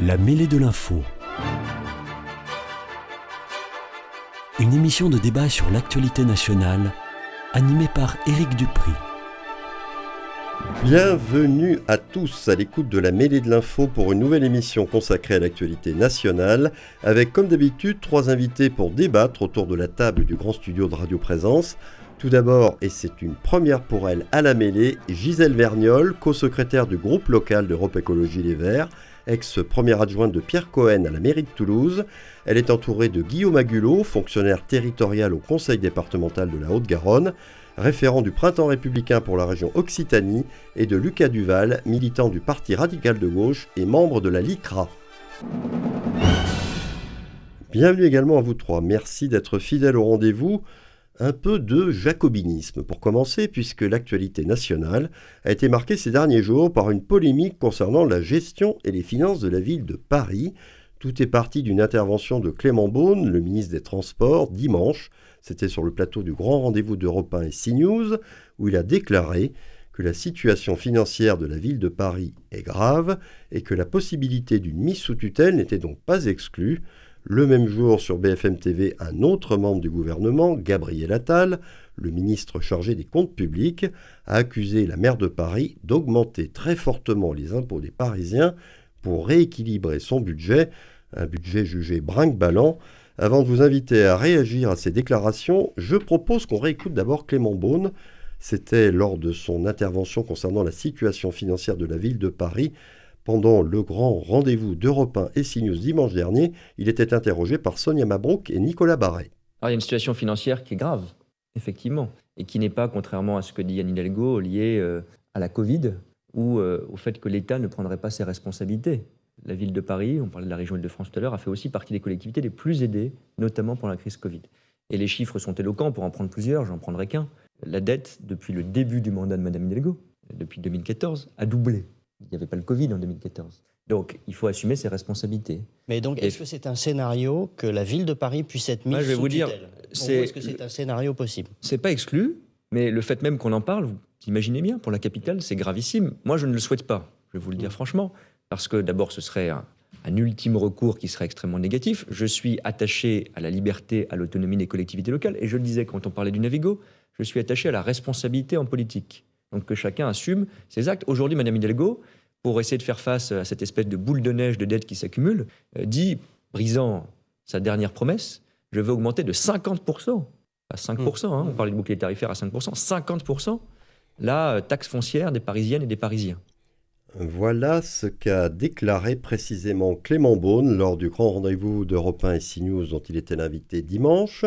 La mêlée de l'info. Une émission de débat sur l'actualité nationale, animée par Éric Dupri. Bienvenue à tous à l'écoute de la mêlée de l'info pour une nouvelle émission consacrée à l'actualité nationale, avec comme d'habitude trois invités pour débattre autour de la table du grand studio de Radio Présence. Tout d'abord, et c'est une première pour elle à la mêlée, Gisèle Vergnol, co-secrétaire du groupe local d'Europe Écologie Les Verts, ex-première adjointe de Pierre Cohen à la mairie de Toulouse. Elle est entourée de Guillaume Agulot, fonctionnaire territorial au conseil départemental de la Haute-Garonne, référent du Printemps républicain pour la région Occitanie, et de Lucas Duval, militant du Parti radical de gauche et membre de la LICRA. Bienvenue également à vous trois. Merci d'être fidèles au rendez-vous un peu de jacobinisme pour commencer, puisque l'actualité nationale a été marquée ces derniers jours par une polémique concernant la gestion et les finances de la ville de Paris. Tout est parti d'une intervention de Clément Beaune, le ministre des Transports, dimanche. C'était sur le plateau du grand rendez-vous d'Europe 1 et CNews, où il a déclaré que la situation financière de la ville de Paris est grave et que la possibilité d'une mise sous tutelle n'était donc pas exclue. Le même jour, sur BFM TV, un autre membre du gouvernement, Gabriel Attal, le ministre chargé des comptes publics, a accusé la maire de Paris d'augmenter très fortement les impôts des Parisiens pour rééquilibrer son budget, un budget jugé brinque-ballant. Avant de vous inviter à réagir à ces déclarations, je propose qu'on réécoute d'abord Clément Beaune. C'était lors de son intervention concernant la situation financière de la ville de Paris pendant le grand rendez-vous d'Europe 1 et CNews dimanche dernier, il était interrogé par Sonia Mabrouk et Nicolas Barret. Il y a une situation financière qui est grave, effectivement, et qui n'est pas, contrairement à ce que dit Anne Hidalgo, liée euh, à la Covid ou euh, au fait que l'État ne prendrait pas ses responsabilités. La ville de Paris, on parlait de la région Île-de-France tout à l'heure, a fait aussi partie des collectivités les plus aidées, notamment pendant la crise Covid. Et les chiffres sont éloquents, pour en prendre plusieurs, j'en prendrai qu'un. La dette, depuis le début du mandat de Mme Hidalgo, depuis 2014, a doublé. Il n'y avait pas le Covid en 2014. Donc, il faut assumer ses responsabilités. Mais donc, est-ce que c'est un scénario que la ville de Paris puisse être mise Moi, je vais sous vous dire, tutelle Ou est-ce que c'est un scénario possible C'est pas exclu, mais le fait même qu'on en parle, vous imaginez bien, pour la capitale, c'est gravissime. Moi, je ne le souhaite pas, je vais vous le dire franchement, parce que d'abord, ce serait un, un ultime recours qui serait extrêmement négatif. Je suis attaché à la liberté, à l'autonomie des collectivités locales, et je le disais quand on parlait du Navigo, je suis attaché à la responsabilité en politique. Donc que chacun assume ses actes. Aujourd'hui, Madame Hidalgo, pour essayer de faire face à cette espèce de boule de neige de dettes qui s'accumule, euh, dit, brisant sa dernière promesse, je veux augmenter de 50%, à 5%, hein, on parlait de bouclier tarifaire à 5%, 50% la euh, taxe foncière des Parisiennes et des Parisiens. Voilà ce qu'a déclaré précisément Clément Beaune lors du grand rendez-vous d'Europe 1 et CNews dont il était l'invité dimanche.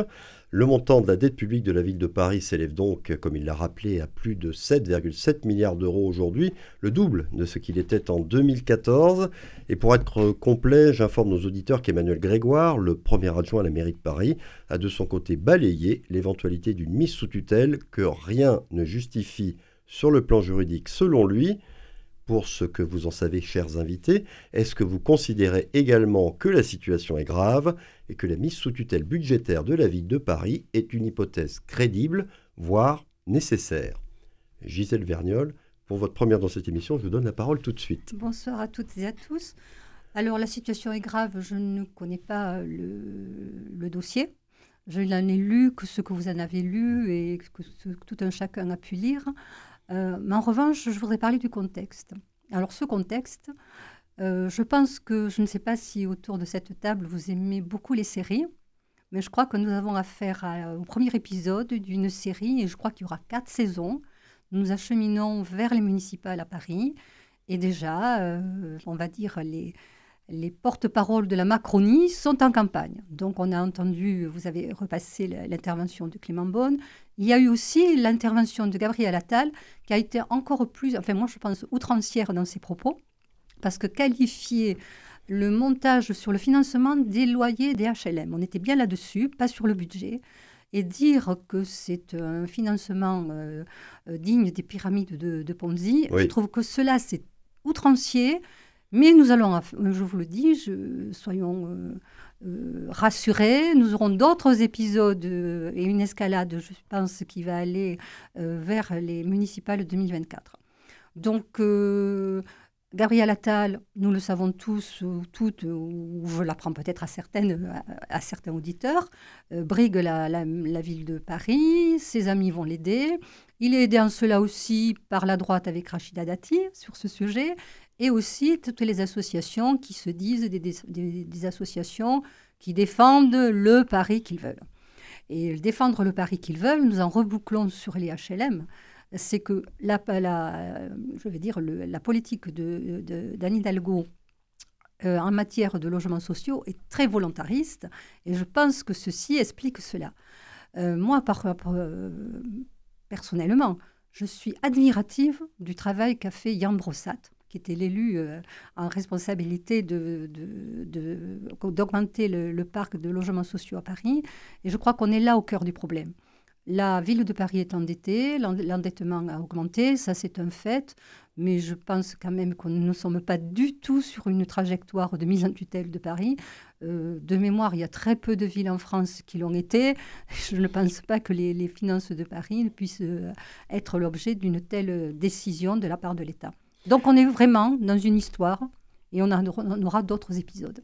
Le montant de la dette publique de la ville de Paris s'élève donc, comme il l'a rappelé, à plus de 7,7 milliards d'euros aujourd'hui, le double de ce qu'il était en 2014. Et pour être complet, j'informe nos auditeurs qu'Emmanuel Grégoire, le premier adjoint à la mairie de Paris, a de son côté balayé l'éventualité d'une mise sous tutelle que rien ne justifie sur le plan juridique selon lui. Pour ce que vous en savez, chers invités, est-ce que vous considérez également que la situation est grave et que la mise sous tutelle budgétaire de la ville de Paris est une hypothèse crédible, voire nécessaire? Gisèle Vergnol, pour votre première dans cette émission, je vous donne la parole tout de suite. Bonsoir à toutes et à tous. Alors la situation est grave, je ne connais pas le, le dossier. Je n'en ai lu que ce que vous en avez lu et que tout un chacun a pu lire. Euh, mais en revanche, je voudrais parler du contexte. Alors ce contexte, euh, je pense que, je ne sais pas si autour de cette table vous aimez beaucoup les séries, mais je crois que nous avons affaire à- au premier épisode d'une série et je crois qu'il y aura quatre saisons. Nous nous acheminons vers les municipales à Paris. Et déjà, euh, on va dire, les, les porte-paroles de la Macronie sont en campagne. Donc on a entendu, vous avez repassé l'intervention de Clément Beaune. Il y a eu aussi l'intervention de Gabriel Attal, qui a été encore plus, enfin moi je pense, outrancière dans ses propos, parce que qualifier le montage sur le financement des loyers des HLM, on était bien là-dessus, pas sur le budget, et dire que c'est un financement euh, euh, digne des pyramides de, de Ponzi, Oui. je trouve que cela c'est outrancier, mais nous allons, je vous le dis, soyons euh, euh, rassurés, nous aurons d'autres épisodes euh, et une escalade, je pense, qui va aller vers les municipales 2024. Donc, Gabriel Attal, nous le savons tous ou toutes, ou je l'apprends peut-être à, à, certains auditeurs, brigue la, ville de Paris, ses amis vont l'aider. Il est aidé en cela aussi par la droite avec Rachida Dati sur ce sujet, et aussi toutes les associations qui se disent des, associations qui défendent le Paris qu'ils veulent. Et défendre le Paris qu'ils veulent, nous en rebouclons sur les HLM c'est que la, politique d'Anne Hidalgo euh, en matière de logements sociaux est très volontariste et je pense que ceci explique cela. Euh, moi, par, euh, personnellement, je suis admirative du travail qu'a fait Yann Brossat, qui était l'élu en responsabilité d'augmenter le, parc de logements sociaux à Paris. Et je crois qu'on est là au cœur du problème. La ville de Paris est endettée, l'endettement a augmenté, ça c'est un fait, mais je pense quand même qu'on ne sommes pas du tout sur une trajectoire de mise en tutelle de Paris. Euh, de mémoire, il y a très peu de villes en France qui l'ont été. Je ne pense pas que les, finances de Paris puissent euh, être l'objet d'une telle décision de la part de l'État. Donc on est vraiment dans une histoire et on, aura d'autres épisodes.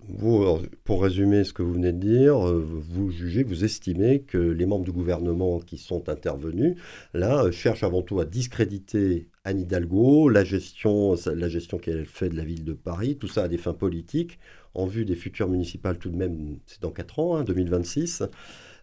Pour résumer ce que vous venez de dire, euh, vous jugez, vous estimez que les membres du gouvernement qui sont intervenus, là, euh, cherchent avant tout à discréditer Anne Hidalgo, la gestion, la gestion qu'elle fait de la ville de Paris, tout ça à des fins politiques, en vue des futures municipales tout de même, c'est dans 4 ans, 2026. Hein,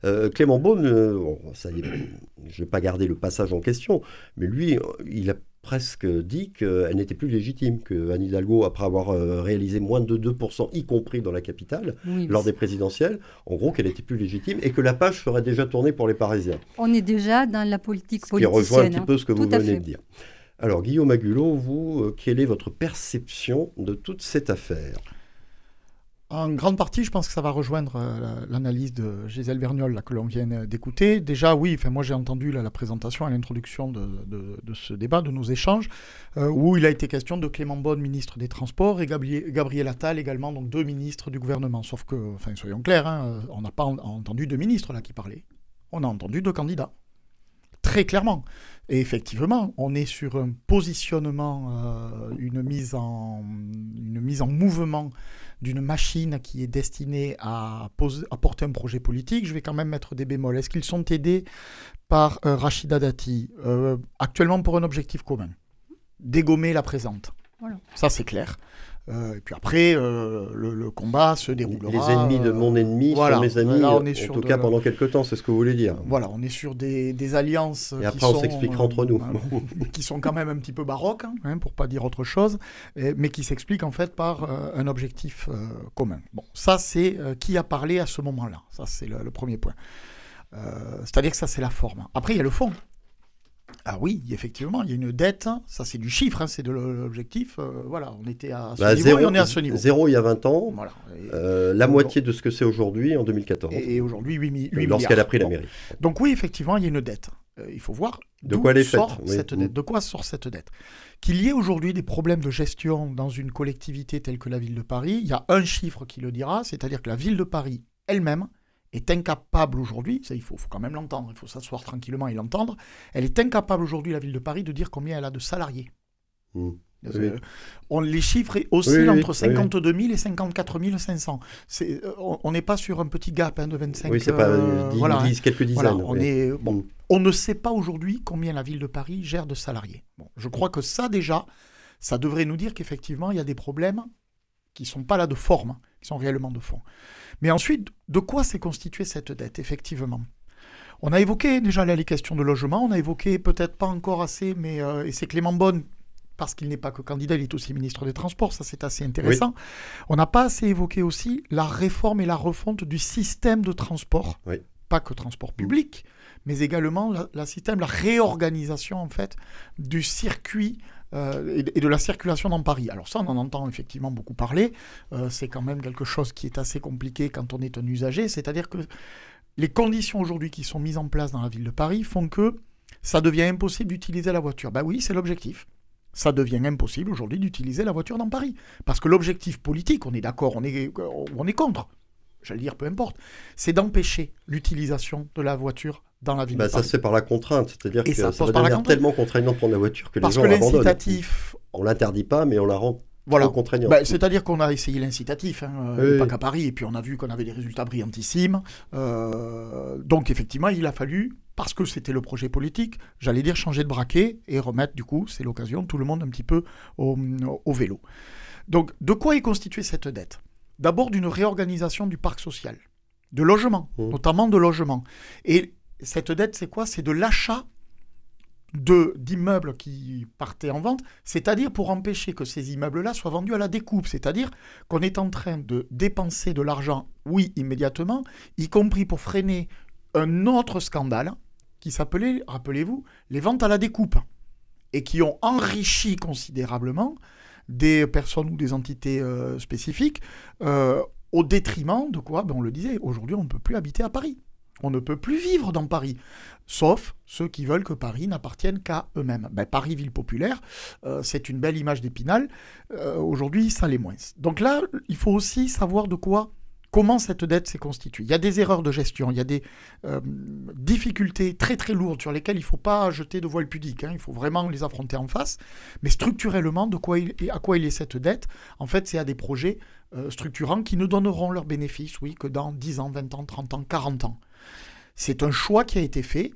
euh, Clément Beaune, je ne vais pas garder le passage en question, mais lui, il a presque dit qu'elle n'était plus légitime, que Anne Hidalgo, après avoir euh, réalisé moins de 2%, y compris dans la capitale, lors des présidentielles, en gros qu'elle n'était plus légitime et que la page serait déjà tournée pour les Parisiens. On est déjà dans la politique politicienne. Qui rejoint un petit peu ce que vous venez de dire. Alors Guillaume Agulot, vous, euh, quelle est votre perception de toute cette affaire? En grande partie, je pense que ça va rejoindre euh, l'analyse de Gisèle Vergnol que l'on vient d'écouter. Déjà, oui, moi j'ai entendu la présentation et l'introduction de, ce débat, de nos échanges, euh, où il a été question de Clément Beaune, ministre des Transports, et Gabriel, Attal également, donc deux ministres du gouvernement. Sauf que, enfin, soyons clairs, hein, on n'a pas entendu deux ministres là qui parlaient. On a entendu deux candidats. Très clairement. Et effectivement, on est sur un positionnement, euh, une, mise en, une mise en mouvement d'une machine qui est destinée à, porter un projet politique. Je vais quand même mettre des bémols. Est-ce qu'ils sont aidés par euh, Rachida Dati? Euh, Actuellement pour un objectif commun. Dégommer la présente. Ça, c'est clair. Euh, et puis après, euh, le, combat se déroulera. Les ennemis de mon ennemi sont mes amis, on est en tout cas pendant quelques temps, c'est ce que vous voulez dire. Voilà, on est sur des, alliances. Et après, on s'expliquera entre nous. qui sont quand même un petit peu baroques, hein, hein, pour pas dire autre chose, mais qui s'expliquent en fait par euh, un objectif commun. Bon, ça, c'est qui a parlé à ce moment-là. Ça, c'est le, le, premier point. C'est-à-dire que ça, c'est la forme. Après, il y a le fond. Ah oui, effectivement, il y a une dette, ça c'est du chiffre, hein, c'est de l'objectif. Euh, voilà, on était à ce bah, niveau et on est à ce niveau. Zéro il y a 20 ans, voilà. Euh, la moitié de ce que c'est aujourd'hui en 2014. Et, aujourd'hui 8, 8 milliards. Lorsqu'elle a pris la mairie. Donc oui, effectivement, il y a une dette. Euh, il faut voir de quoi elle cette dette. De quoi sort cette dette? Qu'il y ait aujourd'hui des problèmes de gestion dans une collectivité telle que la ville de Paris, il y a un chiffre qui le dira, c'est-à-dire que la ville de Paris elle-même est incapable aujourd'hui, ça il faut, faut quand même l'entendre, il faut s'asseoir tranquillement et l'entendre, elle est incapable aujourd'hui, la ville de Paris, de dire combien elle a de salariés. Mmh. Euh, on, les chiffres oscillent entre 52 000 et 54 500. Euh, on n'est pas sur un petit gap hein, de 25 Oui, c'est pas euh, voilà, quelques dizaines. on, est, bon, mmh. on ne sait pas aujourd'hui combien la ville de Paris gère de salariés. Bon, je crois que ça, déjà, ça devrait nous dire qu'effectivement, il y a des problèmes qui ne sont pas là de forme, hein, qui sont réellement de fond. Mais ensuite, de quoi s'est constituée cette dette, effectivement? On a évoqué déjà les questions de logement, on a évoqué peut-être pas encore assez, mais euh, et c'est Clément Bonne, parce qu'il n'est pas que candidat, il est aussi ministre des Transports, ça c'est assez intéressant. On n'a pas assez évoqué aussi la réforme et la refonte du système de transport, pas que transport public, mais également la, système, la réorganisation en fait du circuit euh, et, de la circulation dans Paris. Alors ça, on en entend effectivement beaucoup parler. Euh, c'est quand même quelque chose qui est assez compliqué quand on est un usager. C'est-à-dire que les conditions aujourd'hui qui sont mises en place dans la ville de Paris font que ça devient impossible d'utiliser la voiture. Ben oui, c'est l'objectif. Ça devient impossible aujourd'hui d'utiliser la voiture dans Paris. Parce que l'objectif politique, on est d'accord, on est, on est contre, j'allais dire peu importe, c'est d'empêcher l'utilisation de la voiture dans la ville. Bah, ça se fait par la contrainte, c'est-à-dire que ça, ça devenir tellement contraignant pour la voiture que Parce les gens que l'incitatif... On l'interdit pas, mais on la rend Voilà. contraignant. Bah, C'est-à-dire qu'on a essayé l'incitatif, hein, Oui, et pas qu'à Paris, et puis on a vu qu'on avait des résultats brillantissimes. Euh, donc effectivement, il a fallu, parce que c'était le projet politique, j'allais dire changer de braquet et remettre, du coup, c'est l'occasion, tout le monde un petit peu au, au vélo. Donc de quoi est constituée cette dette? D'abord d'une réorganisation du parc social, de logement, Mmh. notamment de logement. Et cette dette, c'est quoi? C'est de l'achat d'immeubles qui partaient en vente, c'est-à-dire pour empêcher que ces immeubles-là soient vendus à la découpe, c'est-à-dire qu'on est en train de dépenser de l'argent, oui, immédiatement, y compris pour freiner un autre scandale qui s'appelait, rappelez-vous, les ventes à la découpe, et qui ont enrichi considérablement des personnes ou des entités euh, spécifiques, euh, au détriment de quoi? Ben, On le disait, aujourd'hui on ne peut plus habiter à Paris. On ne peut plus vivre dans Paris, sauf ceux qui veulent que Paris n'appartienne qu'à eux-mêmes. Ben, Paris, ville populaire, euh, c'est une belle image d'épinal. Euh, Aujourd'hui, ça l'est moins. Donc là, il faut aussi savoir de quoi, comment cette dette s'est constituée. Il y a des erreurs de gestion, il y a des euh, difficultés très très lourdes sur lesquelles il ne faut pas jeter de voile pudique. hein. il faut vraiment les affronter en face. Mais structurellement, de quoi à quoi il est cette dette? En fait, c'est à des projets structurants qui ne donneront leurs bénéfices, oui, que dans 10 ans, 20 ans, 30 ans, 40 ans. C'est un choix qui a été fait.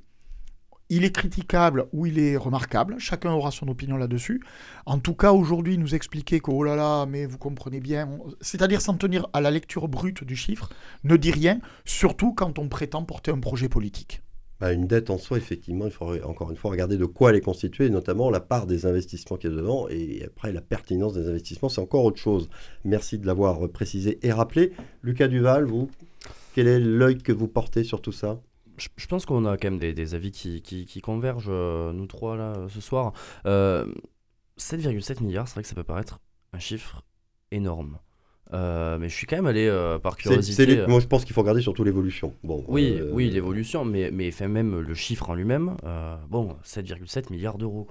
Il est critiquable ou il est remarquable. Chacun aura son opinion là-dessus. En tout cas, aujourd'hui, nous expliquer que, oh là là, mais vous comprenez bien, c'est-à-dire s'en tenir à la lecture brute du chiffre, ne dit rien, surtout quand on prétend porter un projet politique. Bah, une dette en soi, effectivement, il faut re- encore une fois regarder de quoi elle est constituée, notamment la part des investissements qu'il y a dedans, et après la pertinence des investissements, c'est encore autre chose. Merci de l'avoir précisé et rappelé. Lucas Duval, vous, quel est l'œil que vous portez sur tout ça? Je, je pense qu'on a quand même des, des avis qui, qui- qui convergent, euh, nous trois, là, ce soir. Euh, 7,7 milliards, c'est vrai que ça peut paraître un chiffre énorme. Euh, mais je suis quand même allé euh, par curiosité. les- euh, Moi, je pense qu'il faut regarder surtout l'évolution. Bon, Oui, euh, oui, l'évolution, mais, mais fait même le chiffre en lui-même, euh, bon, 7,7 milliards d'euros.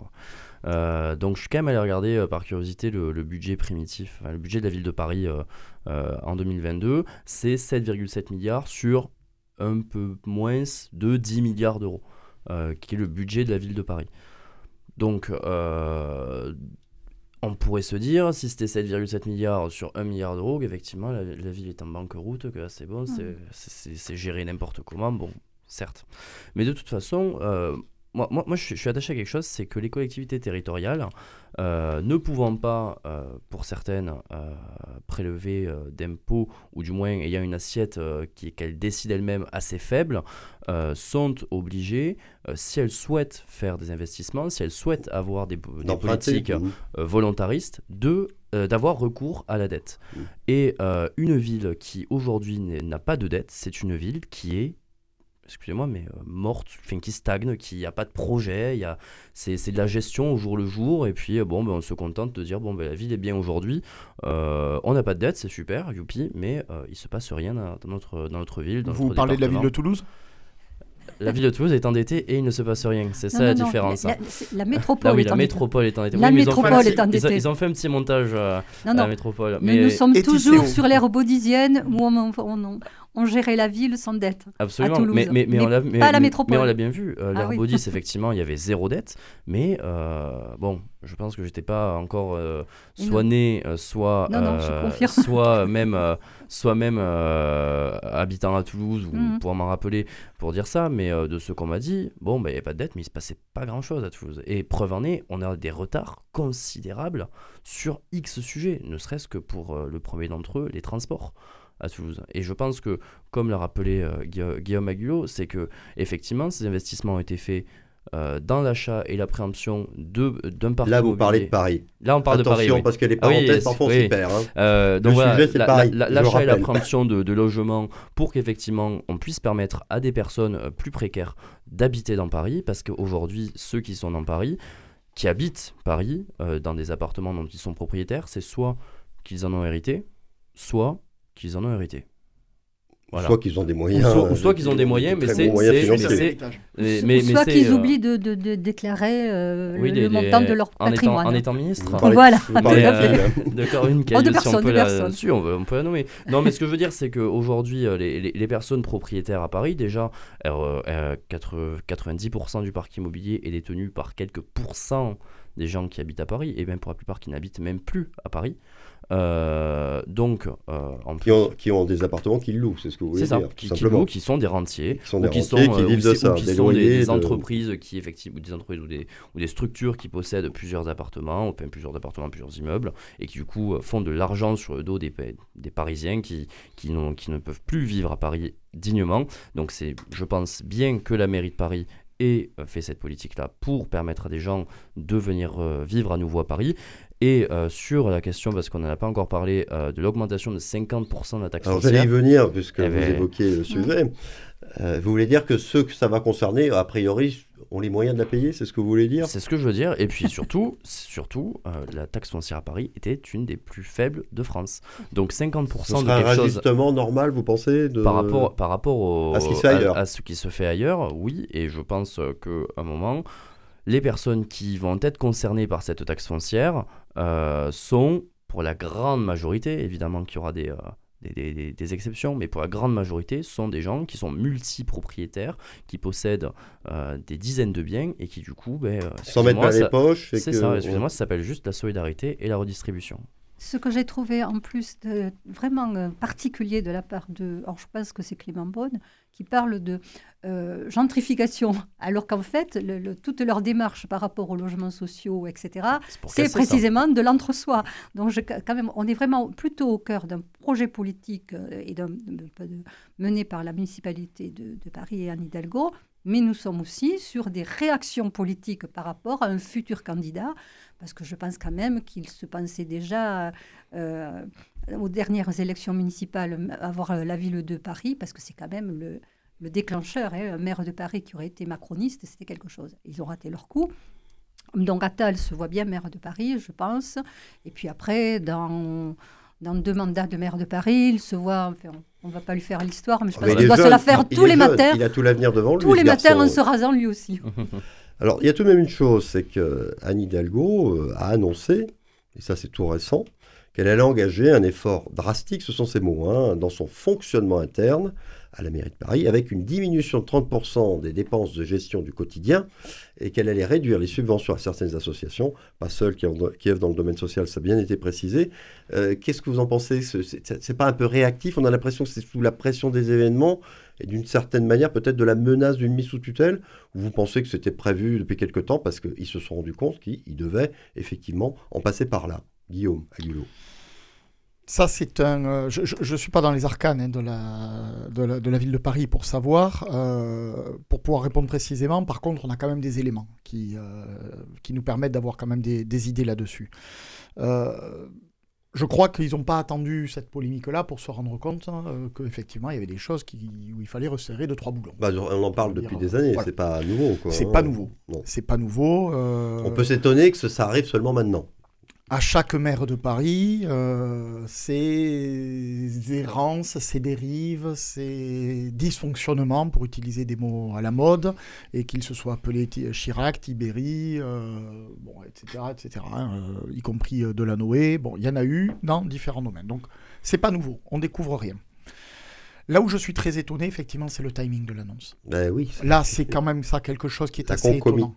Euh, donc je suis quand même allé regarder euh, par curiosité le, le budget primitif, enfin, le budget de la ville de Paris euh, euh, en 2022, c'est 7,7 milliards sur un peu moins de 10 milliards d'euros, euh, qui est le budget de la ville de Paris. Donc, euh, on pourrait se dire, si c'était 7,7 milliards sur 1 milliard d'euros, qu'effectivement la, la ville est en banqueroute, que c'est bon, c'est géré n'importe comment, bon, certes. Mais de toute façon, euh, moi, moi, moi je, suis, je suis attaché à quelque chose, c'est que les collectivités territoriales, euh, ne pouvant pas, euh, pour certaines, euh, prélever d'impôts, ou du moins ayant une assiette qui- qu'elles décident elles-mêmes assez faible, sont obligées, si elles souhaitent faire des investissements, si elles souhaitent avoir des, des politiques Mhm. euh, volontariste de d'avoir recours à la dette. Mm. Et une ville qui aujourd'hui n'a pas de dette, c'est une ville qui est excusez-moi, mais euh, morte, enfin, qui stagne, qui n'a pas de projet, il y a, c'est, c'est de la gestion au jour le jour, et puis euh, bon, ben, on se contente de dire, bon, ben, la ville est bien aujourd'hui, euh, on n'a pas de dette, c'est super, youpi, mais euh, il se passe rien dans, notre, dans notre ville. Dans Vous notre parlez de la ville de. Toulouse? La ville de Toulouse est endettée et il ne se passe rien, c'est Non, ça la non, différence. La, la- c'est- la métropole Ah oui, est la endettée. métropole est endettée. La Oui, mais ils ont fait un métropole petit- est ils ont- endettée. Ils ont, fait un petit montage euh, Non, à la métropole. Mais, Mais nous sommes toujours sur l'ère baudizienne où on, on, on- on gérait la ville sans dette. Absolument, Toulouse. mais, mais, mais, Mais on l'a pas à la métropole. mais on l'a bien vu. Euh, Ah oui. Effectivement, il y avait zéro dette, mais euh, bon, je pense que j'étais pas encore euh, soit non. né, euh, soit, Non, non, soit même, soit même habitant à Toulouse, ou Mhm. pouvoir m'en rappeler pour dire ça, mais de ce qu'on m'a dit, bon, bah, il n'y avait pas de dette, mais il se passait pas grand chose à Toulouse. Et preuve en est, on a des retards considérables sur X sujets, ne serait-ce que pour le premier d'entre eux, les transports à Toulouse. Et je pense que, comme l'a rappelé euh, Guilla- Guillaume Aguillot, c'est que effectivement ces investissements ont été faits euh, dans l'achat et la préemption d'un parc Là, vous parlez de. Paris. Là, on parle Attention, de Paris. oui. parce que les Ah oui, parenthèses, parfois, on oui. s'y perd. hein. Euh, donc Le voilà, sujet, c'est la- Paris, la- l'achat et la préemption de, de logements pour qu'effectivement on puisse permettre à des personnes plus précaires d'habiter dans Paris, parce qu'aujourd'hui, ceux qui sont dans Paris, qui habitent Paris, euh, dans des appartements dont ils sont propriétaires, c'est soit qu'ils en ont hérité, soit qu'ils en ont hérité. Voilà. Soit qu'ils ont des moyens. Ou soit- qu'ils ont des moyens, de mais c'est-. Mais- soit qu'ils euh, oublient de, de- de déclarer euh, oui, le, les- montant de leur en étant, patrimoine. en étant ministre. Vous Voilà. vous parlez euh, de Corinne Oh, de dit si on peut de la- personnes. on, veut- on peut la nommer. Non, mais ce que je veux dire, c'est qu'aujourd'hui, euh, les, les, les personnes propriétaires à Paris, déjà, euh, euh, 80 90% du parc immobilier est détenu par quelques pourcents des gens qui habitent à Paris, et même pour la plupart qui n'habitent même plus à Paris. Euh, donc, euh, en qui, ont, qui, ont, des appartements qu'ils louent, c'est ce que vous voulez dire. C'est ça, qui, qui, louent, qui sont des rentiers, qui sont des, ou qui, sont, qui vivent de ça, ou qui des, sont des, de... entreprises qui effectivement, ou des entreprises ou des, ou des structures qui possèdent plusieurs appartements, ou plusieurs appartements, plusieurs immeubles, et qui du coup font de l'argent sur le dos des, des Parisiens qui, qui, qui ne peuvent plus vivre à Paris dignement. Donc c'est, je pense bien que la mairie de Paris ait fait cette politique-là pour permettre à des gens de venir euh, vivre à nouveau à Paris. Et euh, sur la question, parce qu'on n'en a pas encore parlé, euh, de l'augmentation de 50% de la taxe Alors foncière. j'allais y venir, puisque Eh vous ben- évoquez le sujet. Euh, vous voulez dire que ceux que ça va concerner, a priori, ont les moyens de la payer C'est ce que vous voulez dire? C'est ce que je veux dire. Et puis surtout, surtout euh, la taxe foncière à Paris était une des plus faibles de France. Donc 50% Ce de un chose normal, vous pensez de... par rapport, par rapport au- à ce qui se fait ailleurs? à ce qui se fait ailleurs, oui. Et je pense qu'à un moment, les personnes qui vont être concernées par cette taxe foncière euh, sont, pour la grande majorité, évidemment qu'il y aura des, euh, des, des- exceptions, mais pour la grande majorité, sont des gens qui sont multipropriétaires, qui possèdent euh, des dizaines de biens et qui du coup, ben, Sans mettre excusez-moi, plein les ça- poches. c'est que- ça, excusez-moi, ça s'appelle juste la solidarité et la redistribution. Ce que j'ai trouvé en plus de, vraiment particulier de la part de, alors je pense que c'est Clément Beaune, qui parle de euh, gentrification, alors qu'en fait, le- le- toute leur démarche par rapport aux logements sociaux, etc., c'est ça. précisément de l'entre-soi. Donc, je- quand même, on est vraiment plutôt au cœur d'un projet politique euh, et d'un- mené par la municipalité de, de Paris et Anne Hidalgo, mais nous sommes aussi sur des réactions politiques par rapport à un futur candidat, parce que je pense quand même qu'il se pensait déjà euh, aux dernières élections municipales avoir euh, la ville de Paris, parce que c'est quand même le, le déclencheur. hein. Un maire de Paris qui aurait été macroniste, c'était quelque chose. Ils ont raté leur coup. Donc Attal se voit bien maire de Paris, je pense. Et puis après, dans, dans deux mandats de maire de Paris, il se voit, enfin, on ne va pas lui faire l'histoire, mais je Ah, pense qu'il doit se la faire il tous les jeune, matins. Il a tout l'avenir devant lui. Tous les matins en se rasant lui aussi. Alors, il y a tout de même une chose, c'est que Anne Hidalgo euh, a annoncé, et ça c'est tout récent, qu'elle allait engager un effort drastique, ce sont ses mots, hein, dans son fonctionnement interne à la mairie de Paris, avec une diminution de 30% des dépenses de gestion du quotidien, et qu'elle allait réduire les subventions à certaines associations, pas seules qui, dans le domaine social, ça a bien été précisé. Euh, Qu'est-ce que vous en pensez? Ce- C'est pas un peu réactif? On a l'impression que c'est sous la pression des événements, et d'une certaine manière peut-être de la menace d'une mise sous tutelle? Ou vous pensez que c'était prévu depuis quelque temps parce qu'ils se sont rendus compte qu'ils devaient effectivement en passer par là? Guillaume Aguilot. Ça, c'est un. euh, je ne suis pas dans les arcanes hein, de, la, de, la, de la ville de Paris pour savoir, euh, pour pouvoir répondre précisément. Par contre, on a quand même des éléments qui, euh, qui nous permettent d'avoir quand même des, des idées là-dessus. Je crois qu'ils n'ont pas attendu cette polémique-là pour se rendre compte hein, qu'effectivement, il y avait des choses qui, où il fallait resserrer deux, trois boulons. Bah, on en parle depuis des années, voilà. c'est pas nouveau. C'est hein. pas nouveau. C'est pas nouveau. On peut s'étonner que ça arrive seulement maintenant. À chaque maire de Paris, euh, ces errances, ces dérives, ces dysfonctionnements, pour utiliser des mots à la mode, et qu'ils se soient appelés Ti- Chirac, Tibéri, euh, bon, etc., etc., hein, euh, y compris euh, Delanoë. Bon, il y en a eu dans différents domaines. Donc, c'est pas nouveau, on découvre rien. Là où je suis très étonné, effectivement, c'est le timing de l'annonce. Ben oui. Là, c'est quand même ça quelque chose qui est La assez étonnant.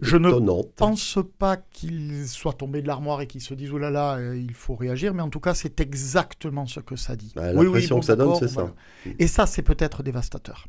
Je ne étonnant. pense pas qu'il soit tombé de l'armoire et qu'il se dise oh là là, euh, il faut réagir, mais en tout cas, c'est exactement ce que ça dit. L'impression que ça donne, c'est ça. voilà. Et ça, c'est peut-être dévastateur.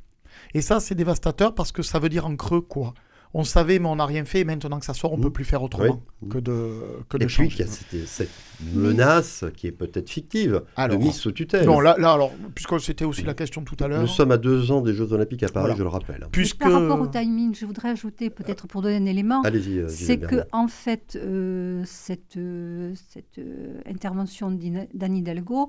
Et ça, c'est dévastateur parce que ça veut dire en creux quoi? On savait, mais on n'a rien fait, et maintenant que ça sort, on ne peut plus faire autrement Oui. que de, que de Et puis changer. qu'il y a cette, cette menace qui est peut-être fictive Alors, de mise sous tutelle. Non, là, là, alors, puisque c'était aussi la question tout à l'heure. Nous sommes à deux ans des Jeux Olympiques à Paris, Voilà. je le rappelle. Puisque... Par rapport au timing, je voudrais ajouter, peut-être pour donner un élément, Allez-y. euh, c'est que en fait, euh, cette, euh, cette euh, intervention d'Anne Hidalgo,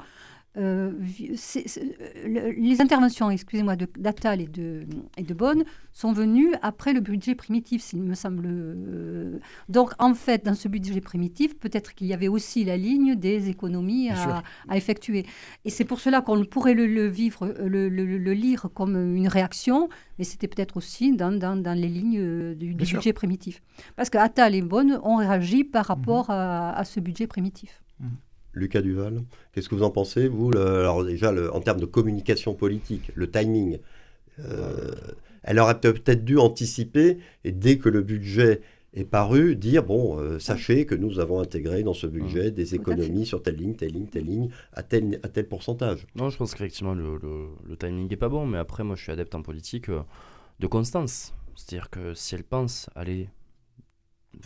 euh, euh, le- les interventions, excusez-moi, de- d'Attal et de, et de Bonne sont venues après le budget primitif, s'il me semble. euh. Donc, en fait, dans ce budget primitif, peut-être qu'il y avait aussi la ligne des économies à, à effectuer. Et c'est pour cela qu'on pourrait le, le vivre, le, lire comme une réaction, mais c'était peut-être aussi dans, dans- dans les lignes du, du Bien sûr. budget primitif. Parce que Attal et Bonne ont réagi par rapport à, à ce budget primitif. Lucas Duval, qu'est-ce que vous en pensez, vous le- Alors déjà, le- en termes de communication politique, le timing, euh, elle aurait peut- peut-être dû anticiper, et dès que le budget est paru dire bon, euh, sachez que nous avons intégré dans ce budget des Tout à économies sur telle ligne, telle ligne, telle ligne, à tel, à tel pourcentage. Non, je pense qu'effectivement, le, le- le timing n'est pas bon, mais après, moi, je suis adepte en politique euh, de constance. C'est-à-dire que si elle pense aller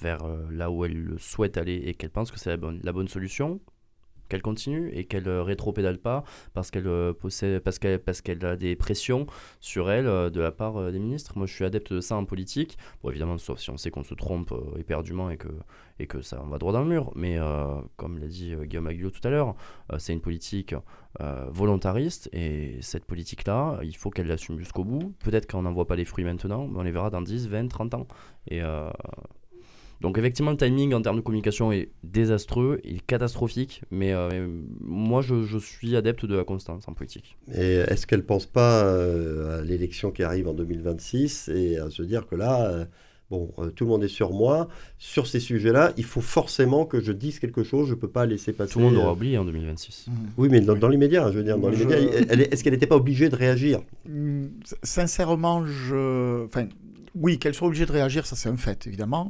vers là où elle le souhaite aller et qu'elle pense que c'est la bonne, la bonne solution, qu'elle continue et qu'elle euh, rétropédale pas parce qu'elle euh, possède parce qu'elle parce qu'elle a des pressions sur elle euh, de la part des ministres. Moi, je suis adepte de ça en politique. Bon, évidemment, sauf si on sait qu'on se trompe éperdument et que et que ça on va droit dans le mur. Mais comme l'a dit Guillaume Aguillot tout à l'heure, c'est une politique volontariste et cette politique-là, il faut qu'elle l'assume jusqu'au bout. Peut-être qu'on n'en voit pas les fruits maintenant, mais on les verra dans 10, 20, 30 ans. Et donc effectivement, le timing en termes de communication est désastreux, il est catastrophique, mais euh, moi je, je suis adepte de la constance en politique. Et est-ce qu'elle ne pense pas euh, à l'élection qui arrive en 2026 et à se dire que là, euh, bon, euh, tout le monde est sur moi, sur ces sujets-là, il faut forcément que je dise quelque chose, je ne peux pas laisser passer. Tout le monde aura oublié en 2026. Oui, mais dans, dans l'immédiat, hein, je veux dire, dans Je- est-ce qu'elle n'était pas obligée de réagir? S- Sincèrement, je. Enfin, oui, qu'elle soit obligée de réagir, ça c'est un fait, évidemment.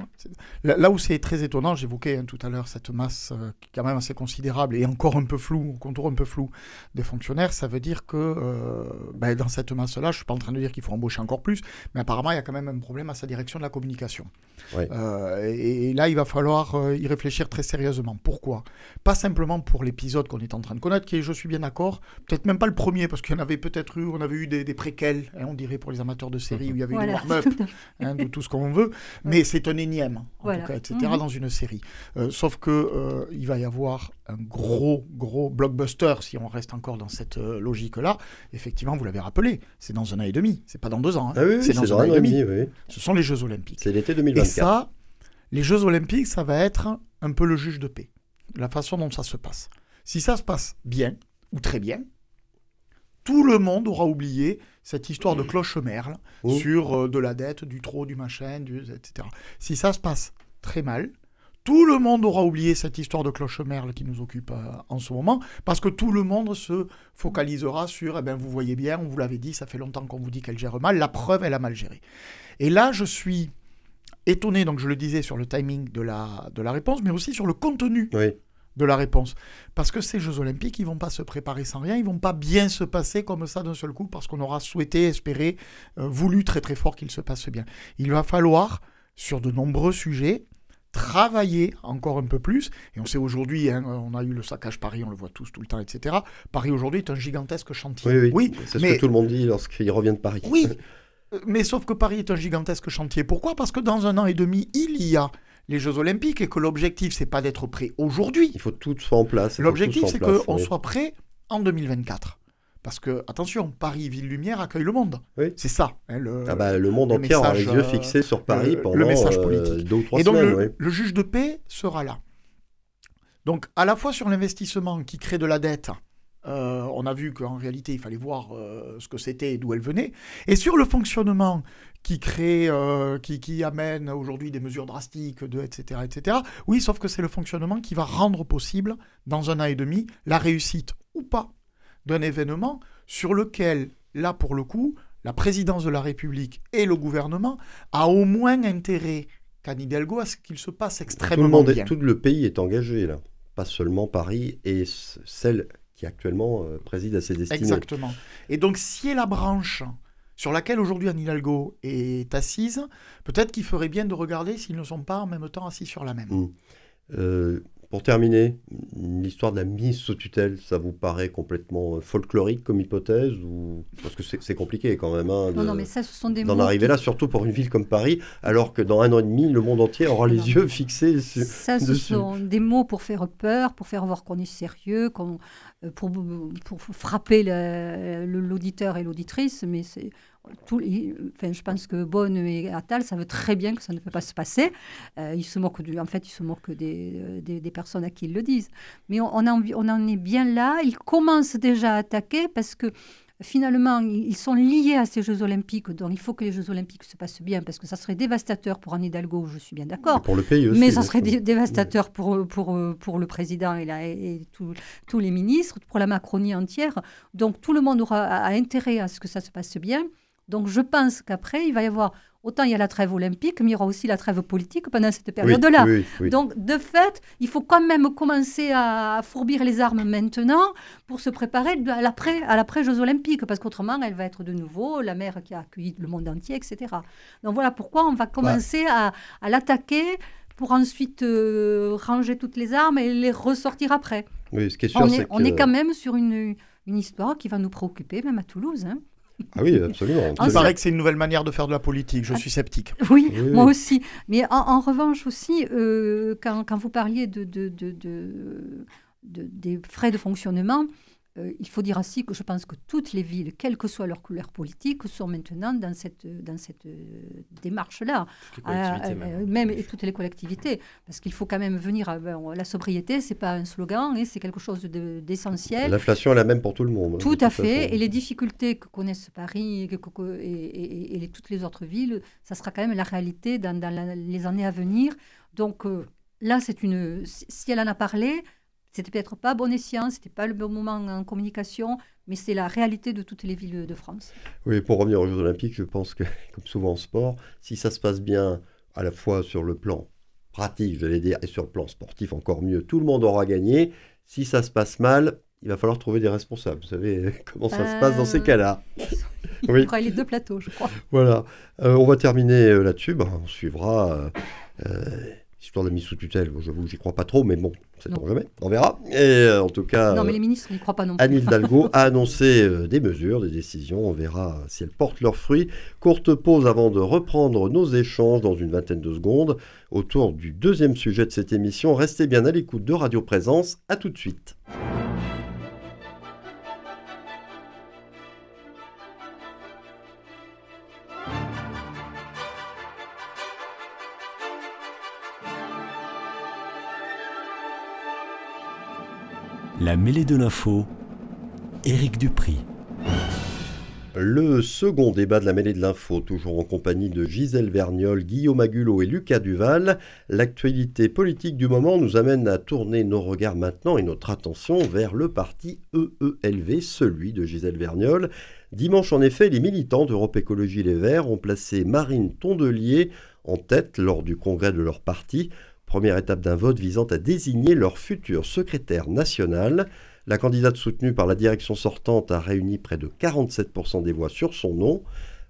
Là, là où c'est très étonnant, j'évoquais hein, tout à l'heure cette masse euh, qui est quand même assez considérable et encore un peu floue, au contour un peu flou des fonctionnaires, ça veut dire que euh, ben, dans cette masse-là, je ne suis pas en train de dire qu'il faut embaucher encore plus, mais apparemment il y a quand même un problème à sa direction de la communication. Euh, et, et là, il va falloir euh, y réfléchir très sérieusement. Pourquoi? Pas simplement pour l'épisode qu'on est en train de connaître, qui est, je suis bien d'accord, peut-être même pas le premier, parce qu'il y en avait peut-être eu, on avait eu des, des préquels, hein, on dirait pour les amateurs de séries, où il y avait eu Voilà. des warm-up, hein, de tout ce qu'on veut, mais c'est un énième, en Voilà. tout cas, etc., Mhm. dans une série. Euh, sauf que euh, il va y avoir un gros, gros blockbuster, si on reste encore dans cette euh, logique-là. Effectivement, vous l'avez rappelé, c'est dans un an et demi, c'est pas dans deux ans, hein. Ah oui, oui, c'est dans un an et demi. oui. Ce sont les Jeux Olympiques. C'est l'été Et 2024. ça, les Jeux Olympiques, ça va être un peu le juge de paix. La façon dont ça se passe. Si ça se passe bien, ou très bien, tout le monde aura oublié cette histoire de cloche-merle Mmh. sur euh, de la dette, du trop, du machin, du, etc. Si ça se passe très mal, tout le monde aura oublié cette histoire de cloche-merle qui nous occupe euh, en ce moment, parce que tout le monde se focalisera sur, eh ben, vous voyez bien, on vous l'avait dit, ça fait longtemps qu'on vous dit qu'elle gère mal, la preuve, elle a mal géré. Et là, je suis étonné, donc je le disais, sur le timing de la, de la réponse, mais aussi sur le contenu Oui. De la réponse. Parce que ces Jeux Olympiques, ils vont pas se préparer sans rien, ils vont pas bien se passer comme ça d'un seul coup, parce qu'on aura souhaité, espéré, euh, voulu très très fort qu'ils se passent bien. Il va falloir, sur de nombreux sujets, travailler encore un peu plus. Et on sait aujourd'hui, hein, on a eu le saccage Paris, on le voit tous tout le temps, etc. Paris aujourd'hui est un gigantesque chantier. Oui, oui. c'est ce mais- que tout le monde dit lorsqu'il revient de Paris. oui, euh, mais sauf que Paris est un gigantesque chantier. Pourquoi? Parce que dans un an et demi, il y a les Jeux Olympiques et que l'objectif, c'est pas d'être prêt aujourd'hui. Il faut tout soit en place. L'objectif, c'est qu'on oui. soit prêt en 2024. Parce que, attention, Paris, ville lumière, accueille le monde. Oui. C'est ça. hein, le... Ah bah, le monde le entier aura les message, yeux euh, fixés sur Paris le- pendant le message euh, politique. deux ou trois Et donc, semaines. le, oui. le juge de paix sera là. Donc, à la fois sur l'investissement qui crée de la dette, euh, on a vu qu'en réalité, il fallait voir euh, ce que c'était et d'où elle venait, et sur le fonctionnement qui crée, euh, qui, qui amène aujourd'hui des mesures drastiques, de, etc., etc. Oui, sauf que c'est le fonctionnement qui va rendre possible, dans un an et demi, la réussite ou pas d'un événement sur lequel, là pour le coup, la présidence de la République et le gouvernement a au moins intérêt qu'Anne Hidalgo à ce qu'il se passe tout le, extrêmement monde est- bien. tout le pays est engagé là. Pas seulement Paris et celle qui actuellement euh, préside à ses destinées. Exactement. Et donc, si est la branche sur laquelle aujourd'hui Anne Hidalgo est assise, peut-être qu'il ferait bien de regarder s'ils ne sont pas en même temps assis sur la même. Mm. Euh, pour terminer, l'histoire de la mise sous tutelle, ça vous paraît complètement euh, folklorique comme hypothèse ou? Parce que c'est compliqué quand même hein, Non, de- non, mais ça, ce sont des d'en arriver qui- là, surtout pour une ville comme Paris, alors que dans un an et demi, le monde entier aura les Non. yeux fixés sur. Ça, ce dessus. sont des mots pour faire peur, pour faire voir qu'on est sérieux, qu'on- euh, pour, pour frapper l'auditeur et l'auditrice. Mais c'est tout, il- enfin, je pense que Bonne et Attal savent très bien que ça ne peut pas se passer. Euh, ils se moquent du- en fait, ils se moquent des, euh, des, des personnes à qui ils le disent. Mais on, on en, on en est bien là. Ils commencent déjà à attaquer parce que finalement, ils sont liés à ces Jeux Olympiques. Donc, il faut que les Jeux Olympiques se passent bien parce que ça serait dévastateur pour Anne Hidalgo, je suis bien d'accord. Pour le pays aussi. Mais ça serait dé- dévastateur pour, pour, pour le président et, la- et tous- tous les ministres, pour la Macronie entière. Donc tout le monde aura a- a intérêt à ce que ça se passe bien. Donc je pense qu'après, il va y avoir autant il y a la trêve olympique, mais il y aura aussi la trêve politique pendant cette période-là. Oui, oui, oui. Donc, de fait, il faut quand même commencer à fourbir les armes maintenant pour se préparer à l'après, à l'après Jeux Olympiques, parce qu'autrement, elle va être de nouveau la mer qui a accueilli le monde entier, etc. Donc voilà pourquoi on va commencer à, à l'attaquer pour ensuite euh, ranger toutes les armes et les ressortir après. Oui, ce qui est sûr, On est, que... on est quand même sur une, une histoire qui va nous préoccuper, même à Toulouse. hein. Ah oui, absolument. Il paraît que c'est une nouvelle manière de faire de la politique. Je suis sceptique. Oui, Oui, moi aussi. Mais en, en revanche aussi, euh, quand, quand vous parliez de, de- de- de- de- des frais de fonctionnement, euh, il faut dire aussi que je pense que toutes les villes, quelle que soit leur couleur politique, sont maintenant dans cette, dans cette euh, démarche-là. Ah, même. euh, même et toutes les collectivités. Parce qu'il faut quand même venir. à- ben, la sobriété, c'est pas un slogan, hein, c'est quelque chose de- d'essentiel. L'inflation est la même pour tout le monde. hein, Tout à fait. façon. Et les difficultés que connaissent Paris et, que- que- et- et- et les- toutes les autres villes, ça sera quand même la réalité dans, dans la- les années à venir. Donc euh, là, c'est une. Si elle en a parlé, c'était peut-être pas bon escient, c'était pas le bon moment en communication, mais c'est la réalité de toutes les villes de France. Oui, pour revenir aux Jeux Olympiques, je pense que, comme souvent en sport, si ça se passe bien, à la fois sur le plan pratique, j'allais dire, et sur le plan sportif encore mieux, tout le monde aura gagné. Si ça se passe mal, il va falloir trouver des responsables. Vous savez comment ça se passe dans ces Euh, cas-là. Il Oui. les deux plateaux, je crois. Voilà. Euh, on va terminer euh, là-dessus. On suivra. Histoire de mise sous tutelle, j'avoue, j'y crois pas trop, mais bon, c'est Non. on jamais, on verra. Et euh, en tout cas, Non, mais euh, les ministres n'y croient pas non plus. Anne Hidalgo a annoncé euh, des mesures, des décisions. On verra si elles portent leurs fruits. Courte pause avant de reprendre nos échanges dans une vingtaine de secondes autour du deuxième sujet de cette émission. Restez bien à l'écoute de Radio Présence. À tout de suite. La mêlée de l'info, Éric Dupri. Le second débat de la mêlée de l'info, toujours en compagnie de Gisèle Vergnol, Guillaume Agulot et Lucas Duval. L'actualité politique du moment nous amène à tourner nos regards maintenant et notre attention vers le parti EELV, celui de Gisèle Vergnol. Dimanche, en effet, les militants d'Europe Écologie Les Verts ont placé Marine Tondelier en tête lors du congrès de leur parti. Première étape d'un vote visant à désigner leur futur secrétaire national. La candidate soutenue par la direction sortante a réuni près de 47% des voix sur son nom,